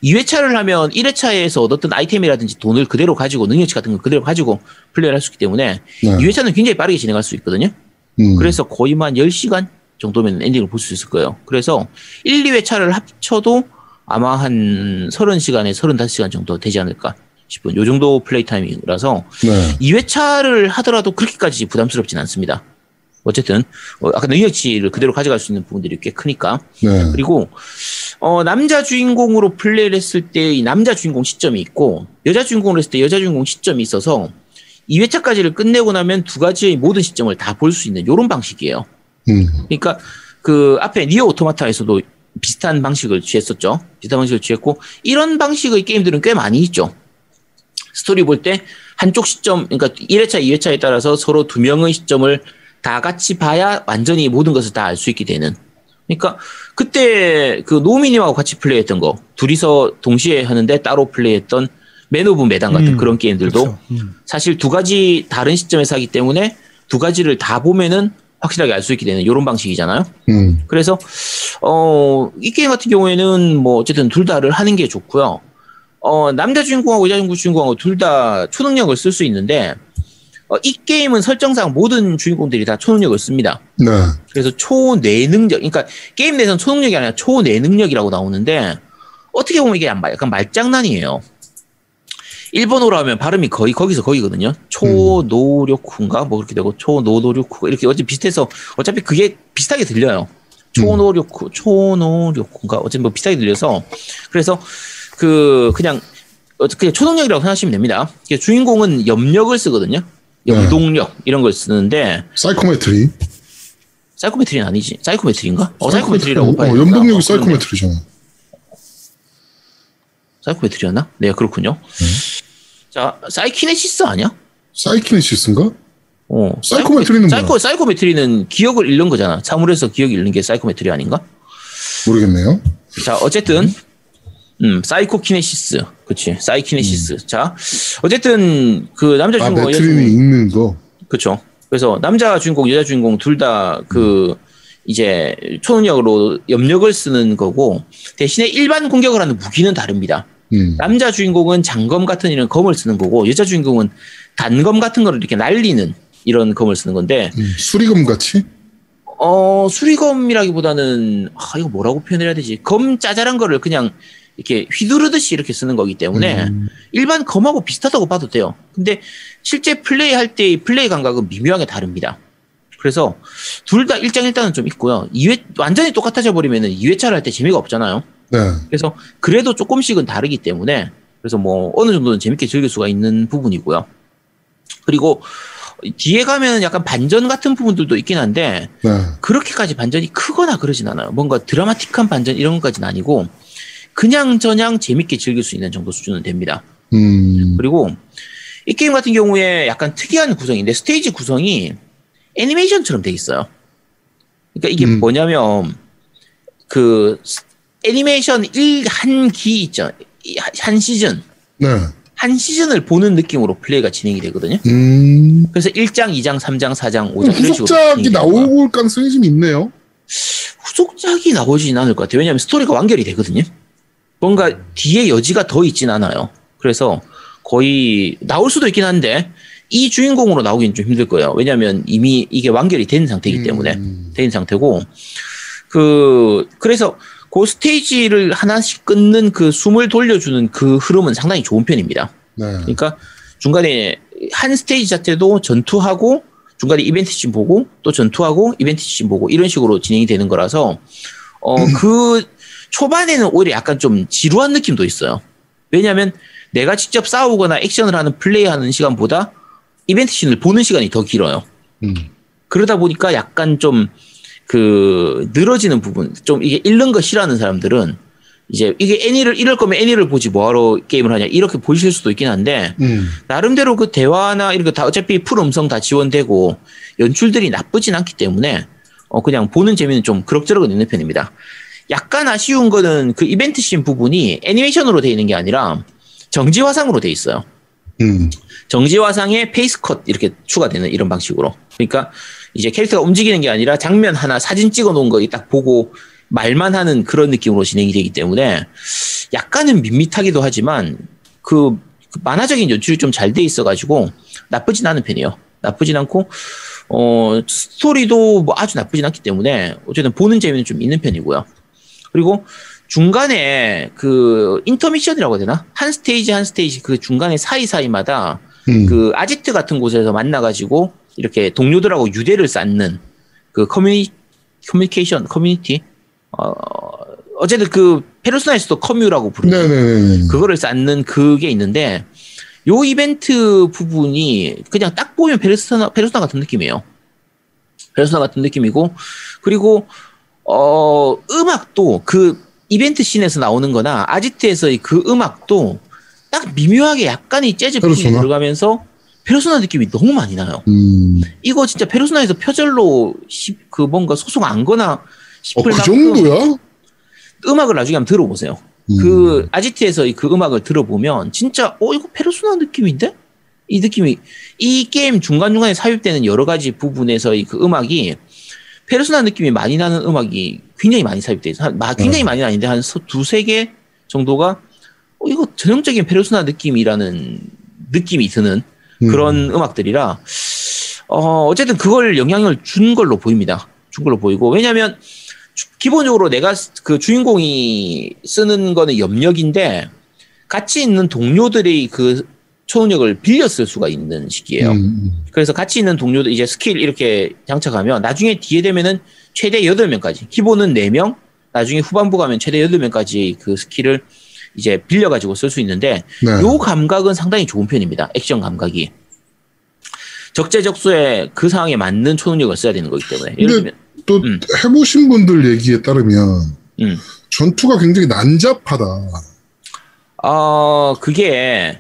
2회차를 하면 1회차에서 얻었던 아이템이라든지 돈을 그대로 가지고, 능력치 같은 걸 그대로 가지고 플레이를 할 수 있기 때문에, 네. 2회차는 굉장히 빠르게 진행할 수 있거든요. 음. 그래서 거의 만 10시간 정도면 엔딩을 볼 수 있을 거예요. 그래서 1, 2회차를 합쳐도 아마 한 30시간에 35시간 정도 되지 않을까 싶은 요 정도 플레이 타임이라서 네. 2회차를 하더라도 그렇게까지 부담스럽진 않습니다. 어쨌든 어, 아까 능력치를 그대로 가져갈 수 있는 부분들이 꽤 크니까 네. 그리고 어, 남자 주인공으로 플레이를 했을 때 이 남자 주인공 시점이 있고 여자 주인공으로 했을 때 여자 주인공 시점이 있어서 2회차까지를 끝내고 나면 두 가지의 모든 시점을 다 볼 수 있는 이런 방식이에요. 음. 그러니까 그 앞에 NieR Automata에서도 비슷한 방식을 취했었죠. 비슷한 방식을 취했고 이런 방식의 게임들은 꽤 많이 있죠. 스토리 볼 때 한쪽 시점, 그러니까 1회차, 2회차에 따라서 서로 두 명의 시점을 다 같이 봐야 완전히 모든 것을 다 알 수 있게 되는. 그러니까 그때 그 노미님하고 같이 플레이했던 거 둘이서 동시에 하는데 따로 플레이했던 맨 오브 메단 같은 음, 그런 게임들도 그렇죠. 음. 사실 두 가지 다른 시점에서 하기 때문에 두 가지를 다 보면은 확실하게 알 수 있게 되는 이런 방식이잖아요. 음. 그래서 어, 이 게임 같은 경우에는 뭐 어쨌든 둘 다를 하는 게 좋고요. 어, 남자 주인공하고 여자 주인공하고 둘 다 초능력을 쓸 수 있는데 어, 이 게임은 설정상 모든 주인공들이 다 초능력을 씁니다. 네. 그래서 초뇌능력, 그러니까 게임 내에서는 초능력이 아니라 초뇌능력이라고 나오는데 어떻게 보면 이게 약간 말장난이에요. 일본어로 하면 발음이 거의 거기서 거기거든요. 초노력후인가 뭐 그렇게 되고 초노노력후 이렇게 어차피 비슷해서 어차피 그게 비슷하게 들려요. 초노력후, 초노력후인가 어쨌든 뭐 비슷하게 들려서 그래서 그 그냥 어떻게 초능력이라고 생각하시면 됩니다. 주인공은 염력을 쓰거든요. 염동력 이런 걸 쓰는데 psychometry. psychometry는 아니지. psychometry인가? 어, psychometry라고 어, 봐야? 어, 그러네. psychometry잖아. psychometry였나? 네, 그렇군요. 자, psychokinesis 아니야? psychokinesis인가? 어, psychometry는 psycho, 뭐야? psychometry는 기억을 읽는 거잖아. 사물에서 기억을 읽는 게 psychometry 아닌가? 모르겠네요. 자, 어쨌든, 음, psychokinesis. 그치. psychokinesis. 자, 어쨌든, 그 남자 아, 주인공, 여자 메트리는 주인공, 읽는 거. 그쵸. 그래서 남자 주인공, 여자 주인공 둘 다 그, 이제 초능력으로 염력을 쓰는 거고, 대신에 일반 공격을 하는 무기는 다릅니다. 음. 남자 주인공은 장검 같은 이런 검을 쓰는 거고 여자 주인공은 단검 같은 거를 이렇게 날리는 이런 검을 쓰는 건데 음. 수리검 같이? 어 수리검이라기보다는 아 이거 뭐라고 표현해야 되지 검 짜잘한 거를 그냥 이렇게 휘두르듯이 이렇게 쓰는 거기 때문에 음. 일반 검하고 비슷하다고 봐도 돼요. 근데 실제 플레이할 때의 플레이 감각은 미묘하게 다릅니다. 그래서 둘 다 일장일단은 좀 있고요. 2회 완전히 똑같아져 버리면은 2회차를 할 때 재미가 없잖아요. 네. 그래서 그래도 조금씩은 다르기 때문에 그래서 뭐 어느 정도는 재밌게 즐길 수가 있는 부분이고요. 그리고 뒤에 가면 약간 반전 같은 부분들도 있긴 한데 네. 그렇게까지 반전이 크거나 그러진 않아요. 뭔가 드라마틱한 반전 이런 것까지는 아니고 그냥 저냥 재밌게 즐길 수 있는 정도 수준은 됩니다. 음. 그리고 이 게임 같은 경우에 약간 특이한 구성인데 스테이지 구성이 애니메이션처럼 돼 있어요. 그러니까 이게 음. 뭐냐면 그 스- 애니메이션 1한기 있죠. 이 한- 한 시즌. 네. 한 시즌을 보는 느낌으로 플레이가 진행이 되거든요. 음. 그래서 1장, 2장, 3장, 4장, 5장 이런 식으로 후속작이. 나올 가능성이 좀 있네요. 후속작이 나오진 않을 것 같아요. 왜냐하면 스토리가 완결이 되거든요. 뭔가 뒤에 여지가 더 있진 않아요. 그래서 거의 나올 수도 있긴 한데 이 주인공으로 나오기는 좀 힘들 거예요. 왜냐하면 이미 이게 완결이 된 상태이기 때문에 음. 된 상태고 그 그래서 그 스테이지를 하나씩 끊는 그 숨을 돌려주는 그 흐름은 상당히 좋은 편입니다. 네. 그러니까 중간에 한 스테이지 자체도 전투하고 중간에 이벤트 씬 보고 또 전투하고 이벤트 씬 보고 이런 식으로 진행이 되는 거라서 어 그 초반에는 오히려 약간 좀 지루한 느낌도 있어요. 왜냐하면 내가 직접 싸우거나 액션을 하는 플레이하는 시간보다 이벤트 씬을 보는 시간이 더 길어요. 음. 그러다 보니까 약간 좀 그 늘어지는 부분, 좀 이게 잃는 거 싫어하는 사람들은 이제 이게 애니를 이럴 거면 애니를 보지 뭐하러 게임을 하냐 이렇게 보실 수도 있긴 한데 음. 나름대로 그 대화나 이런 거 다 어차피 풀 음성 다 지원되고 연출들이 나쁘진 않기 때문에 어 그냥 보는 재미는 좀 그럭저럭은 있는 편입니다. 약간 아쉬운 거는 그 이벤트 씬 부분이 애니메이션으로 돼 있는 게 아니라 정지 화상으로 돼 있어요. 음. 정지 화상에 face cut 이렇게 추가되는 이런 방식으로. 그러니까 이제 캐릭터가 움직이는 게 아니라 장면 하나 사진 찍어 놓은 거 딱 보고 말만 하는 그런 느낌으로 진행이 되기 때문에 약간은 밋밋하기도 하지만 그, 그 만화적인 연출이 좀 잘 돼 있어 가지고 나쁘진 않은 편이에요. 나쁘진 않고 어 스토리도 뭐 아주 나쁘진 않기 때문에 어쨌든 보는 재미는 좀 있는 편이고요. 그리고 중간에 그 intermission이라고 해야 되나? 한 스테이지 한 스테이지 그 중간에 사이사이마다 음. 그 아지트 같은 곳에서 만나가지고 이렇게 동료들하고 유대를 쌓는 그 커뮤니 커뮤니케이션 커뮤니티 어 어쨌든 그 페르소나에서도 커뮤라고 부르는 네네네. 그거를 쌓는 그게 있는데 요 이벤트 부분이 그냥 딱 보면 페르소나 페르소나 같은 느낌이에요. 페르소나 같은 느낌이고 그리고 어 음악도 그 이벤트 씬에서 나오는 거나 아지트에서의 그 음악도 딱 미묘하게 약간의 재즈 페르소나? 들어가면서 페르소나 느낌이 너무 많이 나요. 음. 이거 진짜 페르소나에서 표절로 시- 그 뭔가 소송 안 거나 어, 싶을 그 만큼 정도야? 음악을 나중에 한번 들어보세요. 음. 그 아지트에서 그 음악을 들어보면 진짜 어 이거 페르소나 느낌인데 이 느낌이 이 게임 중간 중간에 삽입되는 여러 가지 부분에서의 그 음악이 페르소나 느낌이 많이 나는 음악이 굉장히 많이 삽입돼 있어. 한, 마- 굉장히 많이 아닌데 한 서- 두세 개 정도가 어 이거 전형적인 페르소나 느낌이라는 느낌이 드는 음. 그런 음 악들이라 어 어쨌든 그걸 영향을 준 걸로 보입니다. 준 걸로 보이고 왜냐하면 주- 기본적으로 내가 쓰- 그 주인공이 쓰는 거는 염력인데 같이 있는 동료들의 그 초능력을 빌려 쓸 수가 있는 식이에요. 음. 그래서 같이 있는 동료들 이제 스킬 이렇게 장착하면 나중에 뒤에 되면은 최대 8명까지 기본은 4명 나중에 후반부 가면 최대 8명까지 그 skill을 이제 빌려 가지고 쓸 수 있는데 네. 요 감각은 상당히 좋은 편입니다. 액션 감각이. 적재적소에 그 상황에 맞는 초능력을 써야 되는 거기 때문에. 예를 들면, 또 음. 해보신 분들 얘기에 따르면 음. 전투가 굉장히 난잡하다. 어, 그게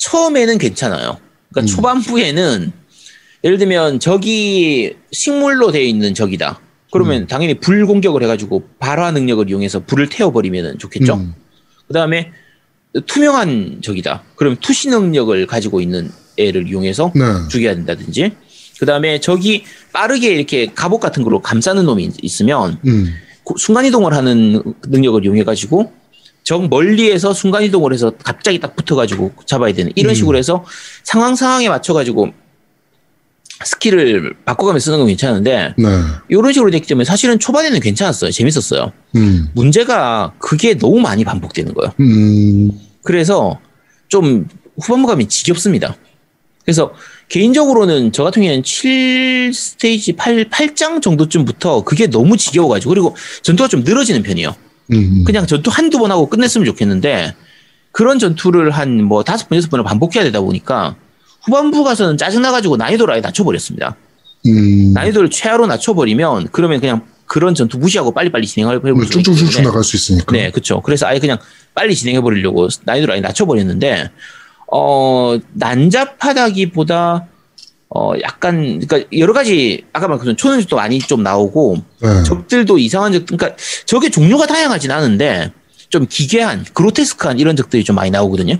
처음에는 괜찮아요. 그러니까 음. 초반부에는 예를 들면 적이 식물로 되어 있는 적이다. 그러면 당연히 불 공격을 해가지고 발화 능력을 이용해서 불을 태워버리면 좋겠죠. 음. 그 다음에 투명한 적이다. 그럼 투시 능력을 가지고 있는 애를 이용해서 네. 죽여야 된다든지. 그 다음에 적이 빠르게 이렇게 갑옷 같은 걸로 감싸는 놈이 있- 있으면 음. 고- 순간이동을 하는 능력을 이용해가지고 적 멀리에서 순간이동을 해서 갑자기 딱 붙어가지고 잡아야 되는 이런 음. 식으로 해서 상황 상황에 맞춰가지고 skill을 바꿔가면서 쓰는 건 괜찮은데 네. 이런 식으로 됐기 때문에 사실은 초반에는 괜찮았어요. 재밌었어요. 음. 문제가 그게 너무 많이 반복되는 거예요. 음. 그래서 좀 후반부 가면 지겹습니다. 그래서 개인적으로는 저 같은 경우에는 7스테이지 8, 8장 정도쯤부터 그게 너무 지겨워가지고 그리고 전투가 좀 늘어지는 편이에요. 음. 그냥 전투 한두 번 하고 끝냈으면 좋겠는데 그런 전투를 한 뭐 다섯 번, 여섯 번을 반복해야 되다 보니까 후반부 가서는 짜증나가지고 난이도를 아예 낮춰버렸습니다. 음. 난이도를 최하로 낮춰버리면 그러면 그냥 그런 전투 무시하고 빨리빨리 진행을 있기 쭉쭉쭉쭉 때문에 나갈 수 있으니까. 네, 그렇죠. 그래서 아예 그냥 빨리 진행해 버리려고 난이도를 아예 낮춰 버렸는데 어 난잡하다기보다 어 약간 그러니까 여러 가지 아까 말한 초능력도 많이 좀 나오고 네. 적들도 이상한 적 그러니까 적의 종류가 다양하진 않은데 좀 기괴한 그로테스크한 이런 적들이 좀 많이 나오거든요.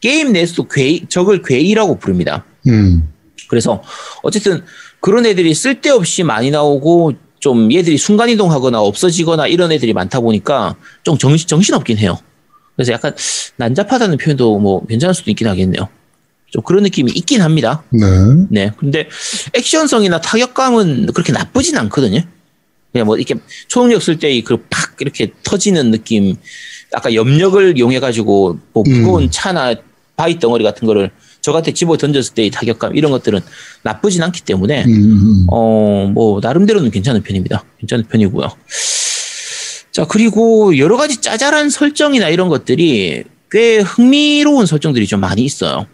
게임 내에서도 괴 적을 괴이라고 부릅니다. 음. 그래서 어쨌든 그런 애들이 쓸데없이 많이 나오고 좀 얘들이 순간 이동하거나 없어지거나 이런 애들이 많다 보니까 좀 정신, 정신 없긴 해요. 그래서 약간 난잡하다는 표현도 뭐 괜찮을 수도 있긴 하겠네요. 좀 그런 느낌이 있긴 합니다. 네. 네. 근데 액션성이나 타격감은 그렇게 나쁘진 않거든요. 그냥 뭐 이렇게 초능력 쓸 때 그 팍 이렇게 터지는 느낌, 아까 염력을 이용해가지고 뭐 무거운 음. 차나 바위 덩어리 같은 거를 저한테 집어 던졌을 때의 타격감 이런 것들은 나쁘진 않기 때문에 음, 음, 어, 뭐, 나름대로는 괜찮은 편입니다. 괜찮은 편이고요. 자, 그리고 여러 가지 짜잘한 설정이나 이런 것들이 꽤 흥미로운 설정들이 좀 많이 있어요.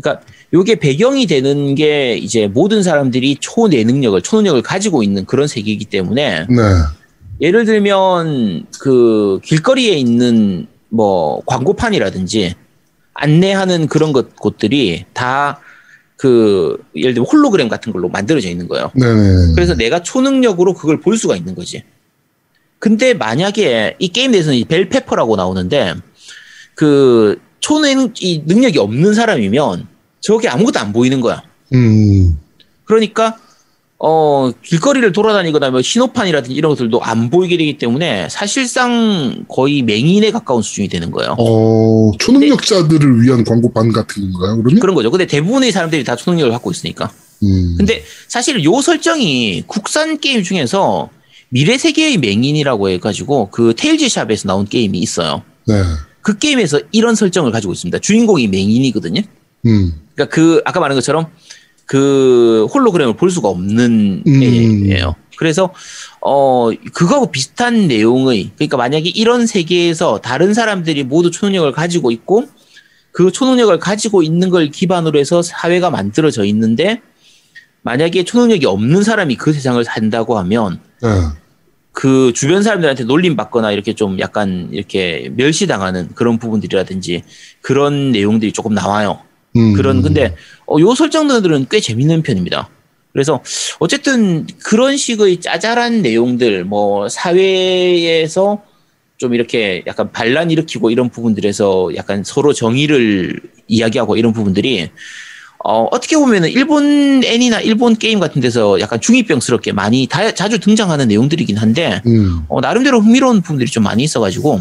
그러니까 요게 배경이 되는 게 이제 모든 사람들이 초내능력을, 초능력을 가지고 있는 그런 세계이기 때문에 네. 예를 들면 그 길거리에 있는 뭐 광고판이라든지 안내하는 그런 것, 곳들이 다 그 예를 들면 홀로그램 같은 걸로 만들어져 있는 거예요. 네네. 그래서 내가 초능력으로 그걸 볼 수가 있는 거지. 근데 만약에 이 게임 내에서는 이 벨페퍼라고 나오는데 그 초능 이 능력이 없는 사람이면 저게 아무것도 안 보이는 거야. 음. 그러니까 어 길거리를 돌아다니거나 뭐 신호판이라든지 이런 것들도 안 보이게 되기 때문에 사실상 거의 맹인에 가까운 수준이 되는 거예요. 어, 초능력자들을 위한 광고판 같은 건가요, 그러면? 그런 거죠. 근데 대부분의 사람들이 다 초능력을 갖고 있으니까. 음. 근데 사실 요 설정이 국산 게임 중에서 미래 세계의 맹인이라고 해가지고 그 테일즈 샵에서 나온 게임이 있어요. 네. 그 게임에서 이런 설정을 가지고 있습니다. 주인공이 맹인이거든요. 음. 그러니까 그 아까 말한 것처럼 그 홀로그램을 볼 수가 없는 음. 애예요. 그래서 어 그거하고 비슷한 내용의 그러니까 만약에 이런 세계에서 다른 사람들이 모두 초능력을 가지고 있고 그 초능력을 가지고 있는 걸 기반으로 해서 사회가 만들어져 있는데 만약에 초능력이 없는 사람이 그 세상을 산다고 하면 네. 그 주변 사람들한테 놀림 받거나 이렇게 좀 약간 이렇게 멸시당하는 그런 부분들이라든지 그런 내용들이 조금 나와요. 음. 그런 근데 어, 요 설정들은 꽤 재밌는 편입니다. 그래서 어쨌든 그런 식의 짜잘한 내용들 뭐 사회에서 좀 이렇게 약간 반란 일으키고 이런 부분들에서 약간 서로 정의를 이야기하고 이런 부분들이 어, 어떻게 보면은 일본 애니나 일본 게임 같은 데서 약간 중이병스럽게 많이 다, 자주 등장하는 내용들이긴 한데 음. 어, 나름대로 흥미로운 부분들이 좀 많이 있어가지고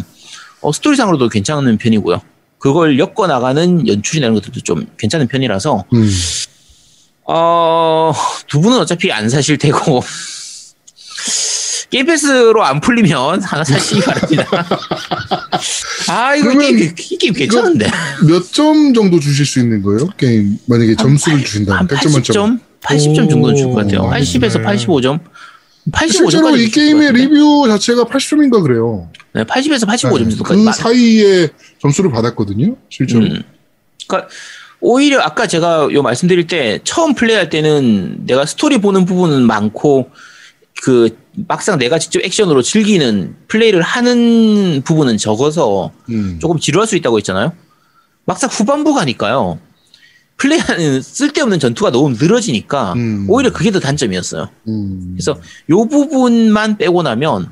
어, 스토리상으로도 괜찮은 편이고요. 그걸 엮어 나가는 연출이나 이런 것들도 좀 괜찮은 편이라서 음. 어, 두 분은 어차피 안 사실 테고 게임 패스로 안 풀리면 하나 사시기 바랍니다. 아 이거 그러면 게임, 이 게임 괜찮은데 몇 점 정도 주실 수 있는 거예요? 게임 만약에 점수를 주신다면 한 100점 만점. 80점? 80점 정도는 줄것 같아요. 오, 80에서 네. 85점? 85점까지 실제로 이 게임의 리뷰 자체가 80점인가 그래요. 네, 80에서 85점 네, 정도까지 그 마- 사이에 점수를 받았거든요. 실제로. 음. 그러니까 오히려 아까 제가 요 말씀드릴 때 처음 플레이할 때는 내가 스토리 보는 부분은 많고 그 막상 내가 직접 액션으로 즐기는 플레이를 하는 부분은 적어서 음. 조금 지루할 수 있다고 했잖아요. 막상 후반부 가니까요. 플레이하는 쓸데없는 전투가 너무 늘어지니까 음. 오히려 그게 더 단점이었어요. 음. 그래서 요 부분만 빼고 나면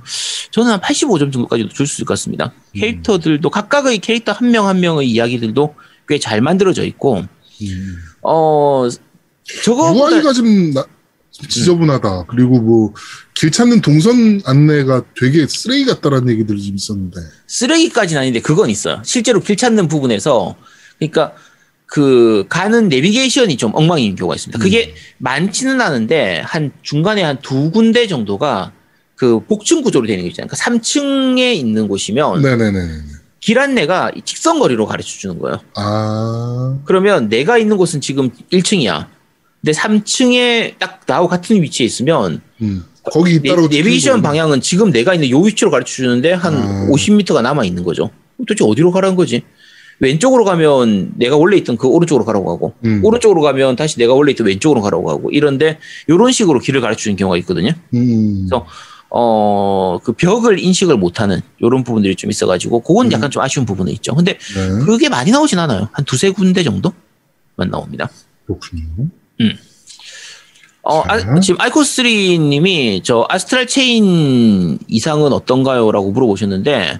저는 한 85점 정도까지도 줄 수 있을 것 같습니다. 음. 캐릭터들도 각각의 캐릭터 한명한 명의 이야기들도 꽤 잘 만들어져 있고 음. 어 저거보다 UI가 좀 나- 지저분하다. 그리고 뭐 길 찾는 동선 안내가 되게 쓰레기 같다라는 얘기들이 좀 있었는데. 쓰레기까지는 아닌데 그건 있어요. 실제로 길 찾는 부분에서 그러니까 그 가는 내비게이션이 좀 엉망인 경우가 있습니다. 그게 음. 많지는 않은데 한 중간에 한 두 군데 정도가 그 복층 구조로 되는 거 있잖아요. 그러니까 3층에 있는 곳이면 네네네. 길 안내가 이 직선 거리로 가르쳐 주는 거예요. 아. 그러면 내가 있는 곳은 지금 1층이야. 근데 3층에 딱 나하고 같은 위치에 있으면 음. 거기 네, 있다고. 내비게이션 방향은 지금 내가 있는 요 위치로 가르쳐 주는데 한 아. 50m가 남아 있는 거죠. 도대체 어디로 가라는 거지? 왼쪽으로 가면 내가 원래 있던 그 오른쪽으로 가라고 하고 음. 오른쪽으로 가면 다시 내가 원래 있던 왼쪽으로 가라고 하고 이런데 이런 식으로 길을 가르쳐 주는 경우가 있거든요. 음. 그래서 어, 그 벽을 인식을 못하는 이런 부분들이 좀 있어가지고 그건 약간 좀 아쉬운 부분은 있죠. 근데 네. 그게 많이 나오진 않아요. 한 두세 군데 정도만 나옵니다. 그렇군요. 어, 아, 자. 지금 아이코스3 님이 저 아스트랄 체인 이상은 어떤가요? 라고 물어보셨는데,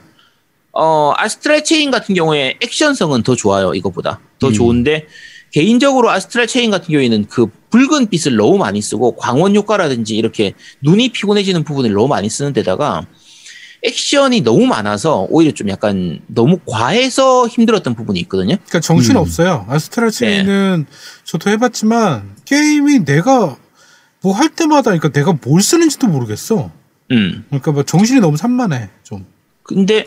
어, 아스트랄 체인 같은 경우에 액션성은 더 좋아요, 이것보다. 더 음. 좋은데, 개인적으로 아스트랄 체인 같은 경우에는 그 붉은 빛을 너무 많이 쓰고, 광원 효과라든지 이렇게 눈이 피곤해지는 부분을 너무 많이 쓰는 데다가, 액션이 너무 많아서 오히려 좀 약간 너무 과해서 힘들었던 부분이 있거든요. 그러니까 정신 음. 없어요. 아스트랄 체인은 저도 해봤지만 게임이 내가 뭐 할 때마다 그러니까 내가 뭘 쓰는지도 모르겠어. 음. 그러니까 뭐 정신이 너무 산만해 좀. 근데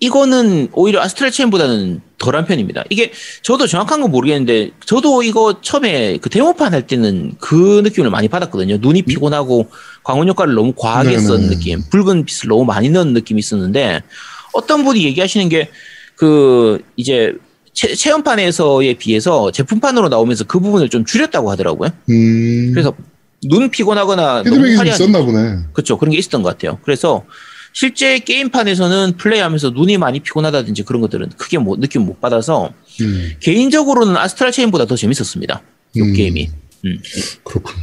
이거는 오히려 아스트랄 체인보다는 덜한 편입니다. 이게 저도 정확한 건 모르겠는데 저도 이거 처음에 그 데모판 할 때는 그 느낌을 많이 받았거든요. 눈이 피곤하고 광원 효과를 너무 과하게 네네. 쓴 느낌, 붉은 빛을 너무 많이 넣은 느낌이 있었는데 어떤 분이 얘기하시는 게 그 이제 체, 체험판에서에 비해서 제품판으로 나오면서 그 부분을 좀 줄였다고 하더라고요. 음. 그래서 눈 피곤하거나 피드백이 좀 화려한 있었나 보네. 그렇죠. 그런 게 있었던 것 같아요. 그래서 실제 게임판에서는 플레이하면서 눈이 많이 피곤하다든지 그런 것들은 크게 뭐 느낌 못 받아서 음. 개인적으로는 아스트랄 체인보다 더 재밌었습니다. 이 음. 게임이. 음. 그렇군.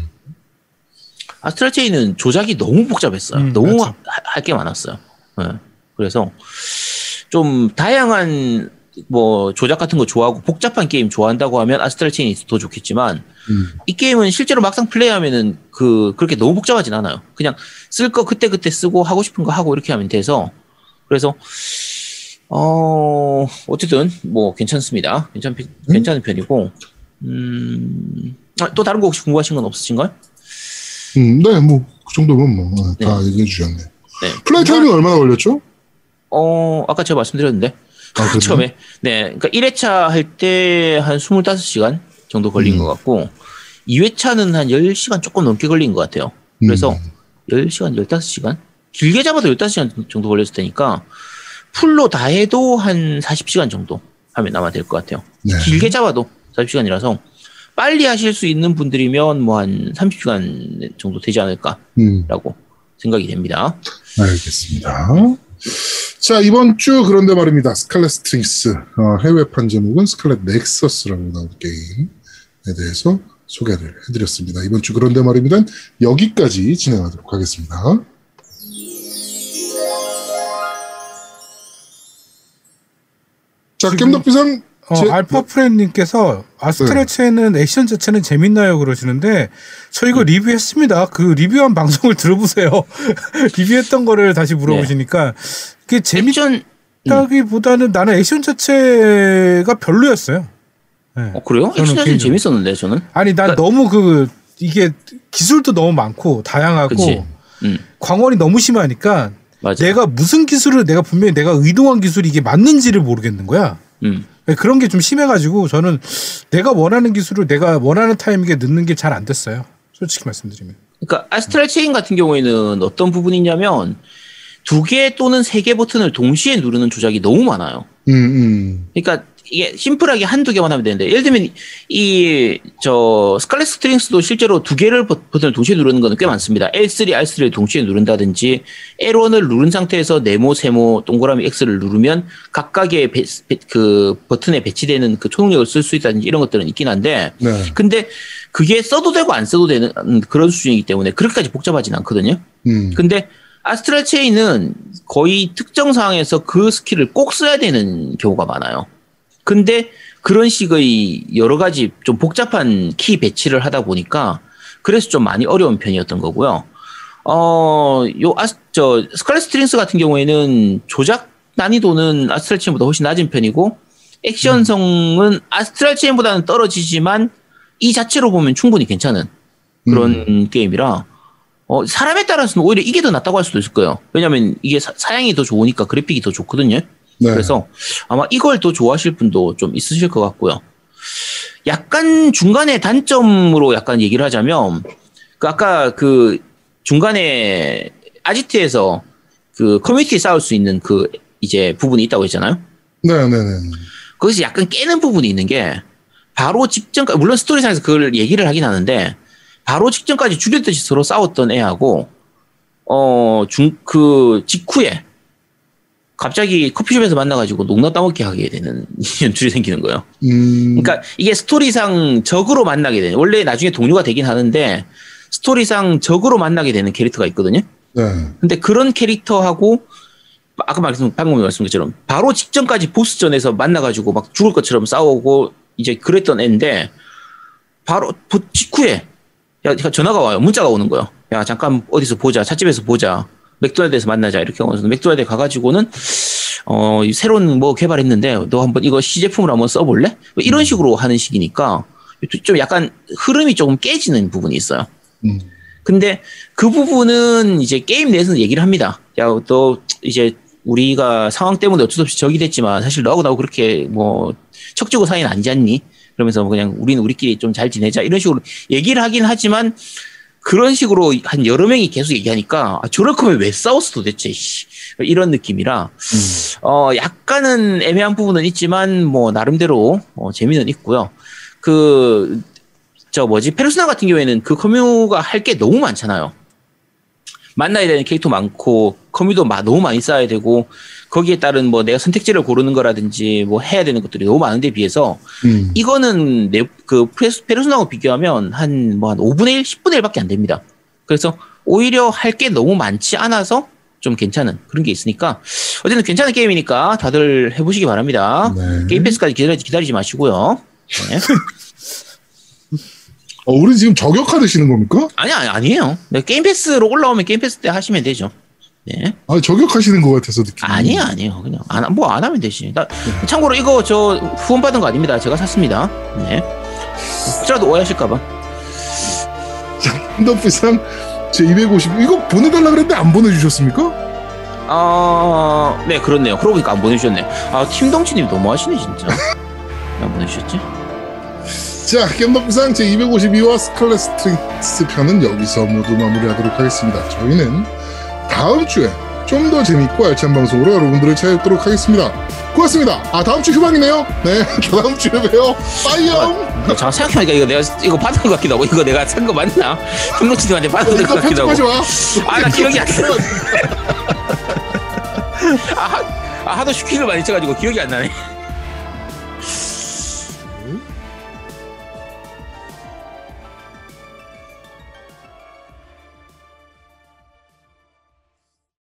아스트랄 체인은 조작이 너무 복잡했어요. 음, 너무 맞아. 할게 많았어요. 예. 그래서 좀 다양한 뭐 조작 같은 거 좋아하고 복잡한 게임 좋아한다고 하면 아스트랄 체인이 더 좋겠지만 음. 이 게임은 실제로 막상 플레이하면은 그 그렇게 너무 복잡하진 않아요. 그냥 쓸 거 그때 그때 쓰고 하고 싶은 거 하고 이렇게 하면 돼서 그래서 어 어쨌든 뭐 괜찮습니다. 괜찮 괜찮은 편이고 음. 아, 또 다른 거 혹시 궁금하신 건 없으신가요? 음, 네, 뭐, 그 정도면 뭐, 어, 다 네. 얘기해 주셨네. 네. 플레이 타임이 얼마나 걸렸죠? 어, 아까 제가 말씀드렸는데. 아? 처음에. 네. 그러니까 1회차 할 때 한 25시간 정도 걸린 음. 것 같고, 2회차는 한 10시간 조금 넘게 걸린 것 같아요. 그래서 음. 10시간, 15시간? 길게 잡아도 15시간 정도 걸렸을 테니까, 풀로 다 해도 한 40시간 정도 하면 아마 될것 같아요. 네. 길게 잡아도 40시간이라서, 빨리 하실 수 있는 분들이면 뭐 한 30시간 정도 되지 않을까라고 음, 생각이 됩니다. 알겠습니다. 자, 이번 주 그런데 말입니다. 스칼렛 스트링스. 어, 해외판 제목은 스칼렛 넥서스라고 나온 게임에 대해서 소개를 해드렸습니다. 이번 주 그런데 말입니다. 여기까지 진행하도록 하겠습니다. 자, 겜덕비상 어, 제- 알파 프렌님께서 아스트랄 체인은 액션 자체는 재밌나요 그러시는데 저 이거 리뷰했습니다. 그 리뷰한 방송을 들어보세요. 리뷰했던 거를 다시 물어보시니까 그게 재밌다기보다는 나는 액션 자체가 별로였어요. 네. 어, 그래요? 액션 자체는. 재밌었는데, 저는. 아니 난 그러니까- 너무 그 이게 기술도 너무 많고 다양하고. 음, 광원이 너무 심하니까 맞아. 내가 무슨 기술을 내가 분명히 내가 의도한 기술이 이게 맞는지를 모르겠는 거야. 음, 그런 게 좀 심해가지고 저는 내가 원하는 기술을 내가 원하는 타이밍에 넣는 게 잘 안 됐어요. 솔직히 말씀드리면. 그러니까 아스트랄 체인 같은 경우에는 어떤 부분이 있냐면 두 개 또는 세 개 버튼을 동시에 누르는 조작이 너무 많아요. 음, 음. 그러니까 이게 심플하게 한두 개만 하면 되는데 예를 들면 이 저 스칼렛 스트링스도 실제로 두 개를 버- 버튼을 동시에 누르는 거는 꽤 많습니다. L3, R3를 동시에 누른다든지 L1을 누른 상태에서 네모, 세모, 동그라미 X를 누르면 각각의 배- 배- 그 버튼에 배치되는 그 초능력을 쓸 수 있다든지 이런 것들은 있긴 한데 네. 근데 그게 써도 되고 안 써도 되는 그런 수준이기 때문에 그렇게까지 복잡하진 않거든요. 음. 근데 Astral Chain은 거의 특정 상황에서 그 스킬을 꼭 써야 되는 경우가 많아요. 근데 그런 식의 여러 가지 좀 복잡한 키 배치를 하다 보니까 그래서 좀 많이 어려운 편이었던 거고요. 어, 요 아스, 저, Scarlet Strings 같은 경우에는 조작 난이도는 Astral Chain보다 훨씬 낮은 편이고 액션성은 Astral Chain보다는 떨어지지만 이 자체로 보면 충분히 괜찮은 그런 게임이라 어, 사람에 따라서는 오히려 이게 더 낫다고 할 수도 있을 거예요. 왜냐면 이게 사, 사양이 더 좋으니까 그래픽이 더 좋거든요. 네. 그래서 아마 이걸 더 좋아하실 분도 좀 있으실 것 같고요. 약간 중간에 단점으로 약간 얘기를 하자면 그 아까 그 중간에 아지트에서 그 커뮤니티 쌓을 수 있는 그 이제 부분이 있다고 했잖아요. 네, 네, 네. 거기서 약간 깨는 부분이 있는 게 바로 직전까지 물론 스토리상에서 그걸 얘기를 하긴 하는데 바로 직전까지 죽일 듯이 서로 싸웠던 애하고 어 중 그 직후에 갑자기 커피숍에서 만나가지고 농담 따먹기 하게 되는 연출이 생기는 거예요. 음. 그러니까 이게 스토리상 적으로 만나게 되는 원래 나중에 동료가 되긴 하는데 스토리상 적으로 만나게 되는 캐릭터가 있거든요. 네. 근데 그런 캐릭터하고 아까 말씀 방금 말씀드린 것처럼 바로 직전까지 보스전에서 만나가지고 막 죽을 것처럼 싸우고 이제 그랬던 애인데 바로 보- 직후에 야 전화가 와요 문자가 오는 거예요 야 잠깐 어디서 보자 찻집에서 보자 맥도날드에서 만나자 이렇게 하고서 맥도날드에 가가지고는 어 새로운 뭐 개발했는데 너 한번 이거 시제품으로 한번 써볼래? 뭐 이런 식으로 하는 식이니까 좀 약간 흐름이 조금 깨지는 부분이 있어요. 음. 근데 그 부분은 이제 게임 내에서는 얘기를 합니다. 야, 또 이제 우리가 상황 때문에 어쩔 수 없이 적이 됐지만 사실 너하고 나하고 그렇게 뭐 척지고 사이는 아니지 않니? 그러면서 뭐 그냥 우리는 우리끼리 좀 잘 지내자 이런 식으로 얘기를 하긴 하지만 그런 식으로 한 여러 명이 계속 얘기하니까 아, 저럴 거면 왜 싸웠어 도대체 씨. 이런 느낌이라 어 약간은 애매한 부분은 있지만 뭐 나름대로 어, 재미는 있고요. 그 저 뭐지 페르소나 같은 경우에는 그 커뮤가 할 게 너무 많잖아요. 만나야 되는 캐릭터 많고 커뮤도 마- 너무 많이 쌓아야 되고 거기에 따른 뭐 내가 선택지를 고르는 거라든지 뭐 해야 되는 것들이 너무 많은데 비해서 음. 이거는 내, 그 페르소나하고 비교하면 한 뭐 한 5분의 1, 10분의 1밖에 안 됩니다. 그래서 오히려 할 게 너무 많지 않아서 좀 괜찮은 그런 게 있으니까 어쨌든 괜찮은 게임이니까 다들 해보시기 바랍니다. 네. 게임 패스까지 기다리지, 기다리지 마시고요. 네. 어, 우리 지금 저격하듯이는 겁니까? 아니, 아니, 아니에요. 네, 게임 패스로 올라오면 게임 패스 때 하시면 되죠. 네. 아, 저격하시는 것 같아서 느낌. 아니에요, 아니에요. 그냥 안, 뭐 안 하면 되지. 나, 참고로 이거 저 후원 받은 거 아닙니다. 제가 샀습니다. 네. 혹시라도 오해하실까봐. 핸드프상 제 250. 이거 보내달라 그랬는데 안 보내주셨습니까? 아, 네, 그렇네요. 그러고 보니까 안 보내주셨네. 아, 팀덩치님 너무하시네, 진짜. 왜 안 보내주셨지? 자, 겜덕비상 제 252화 Scarlet Strings 편은 여기서 모두 마무리하도록 하겠습니다. 저희는 다음 주에 좀 더 재밌고 알찬 방송으로 여러분들을 찾아뵙도록 하겠습니다. 고맙습니다. 아, 다음 주 휴방이네요. 네, 다음 주에 봬요. 빠이요. 아, 잠깐 생각해보니까 이거 내가 이거 받은 것 같기도 하고, 이거 내가 산 거 맞나? 팀덩치님한테 받은 것 같기도 하고. 아, 나 기억이 안 나. 아, 하- 아, 하도 슈킹을 많이 쳐가지고 기억이 안 나네.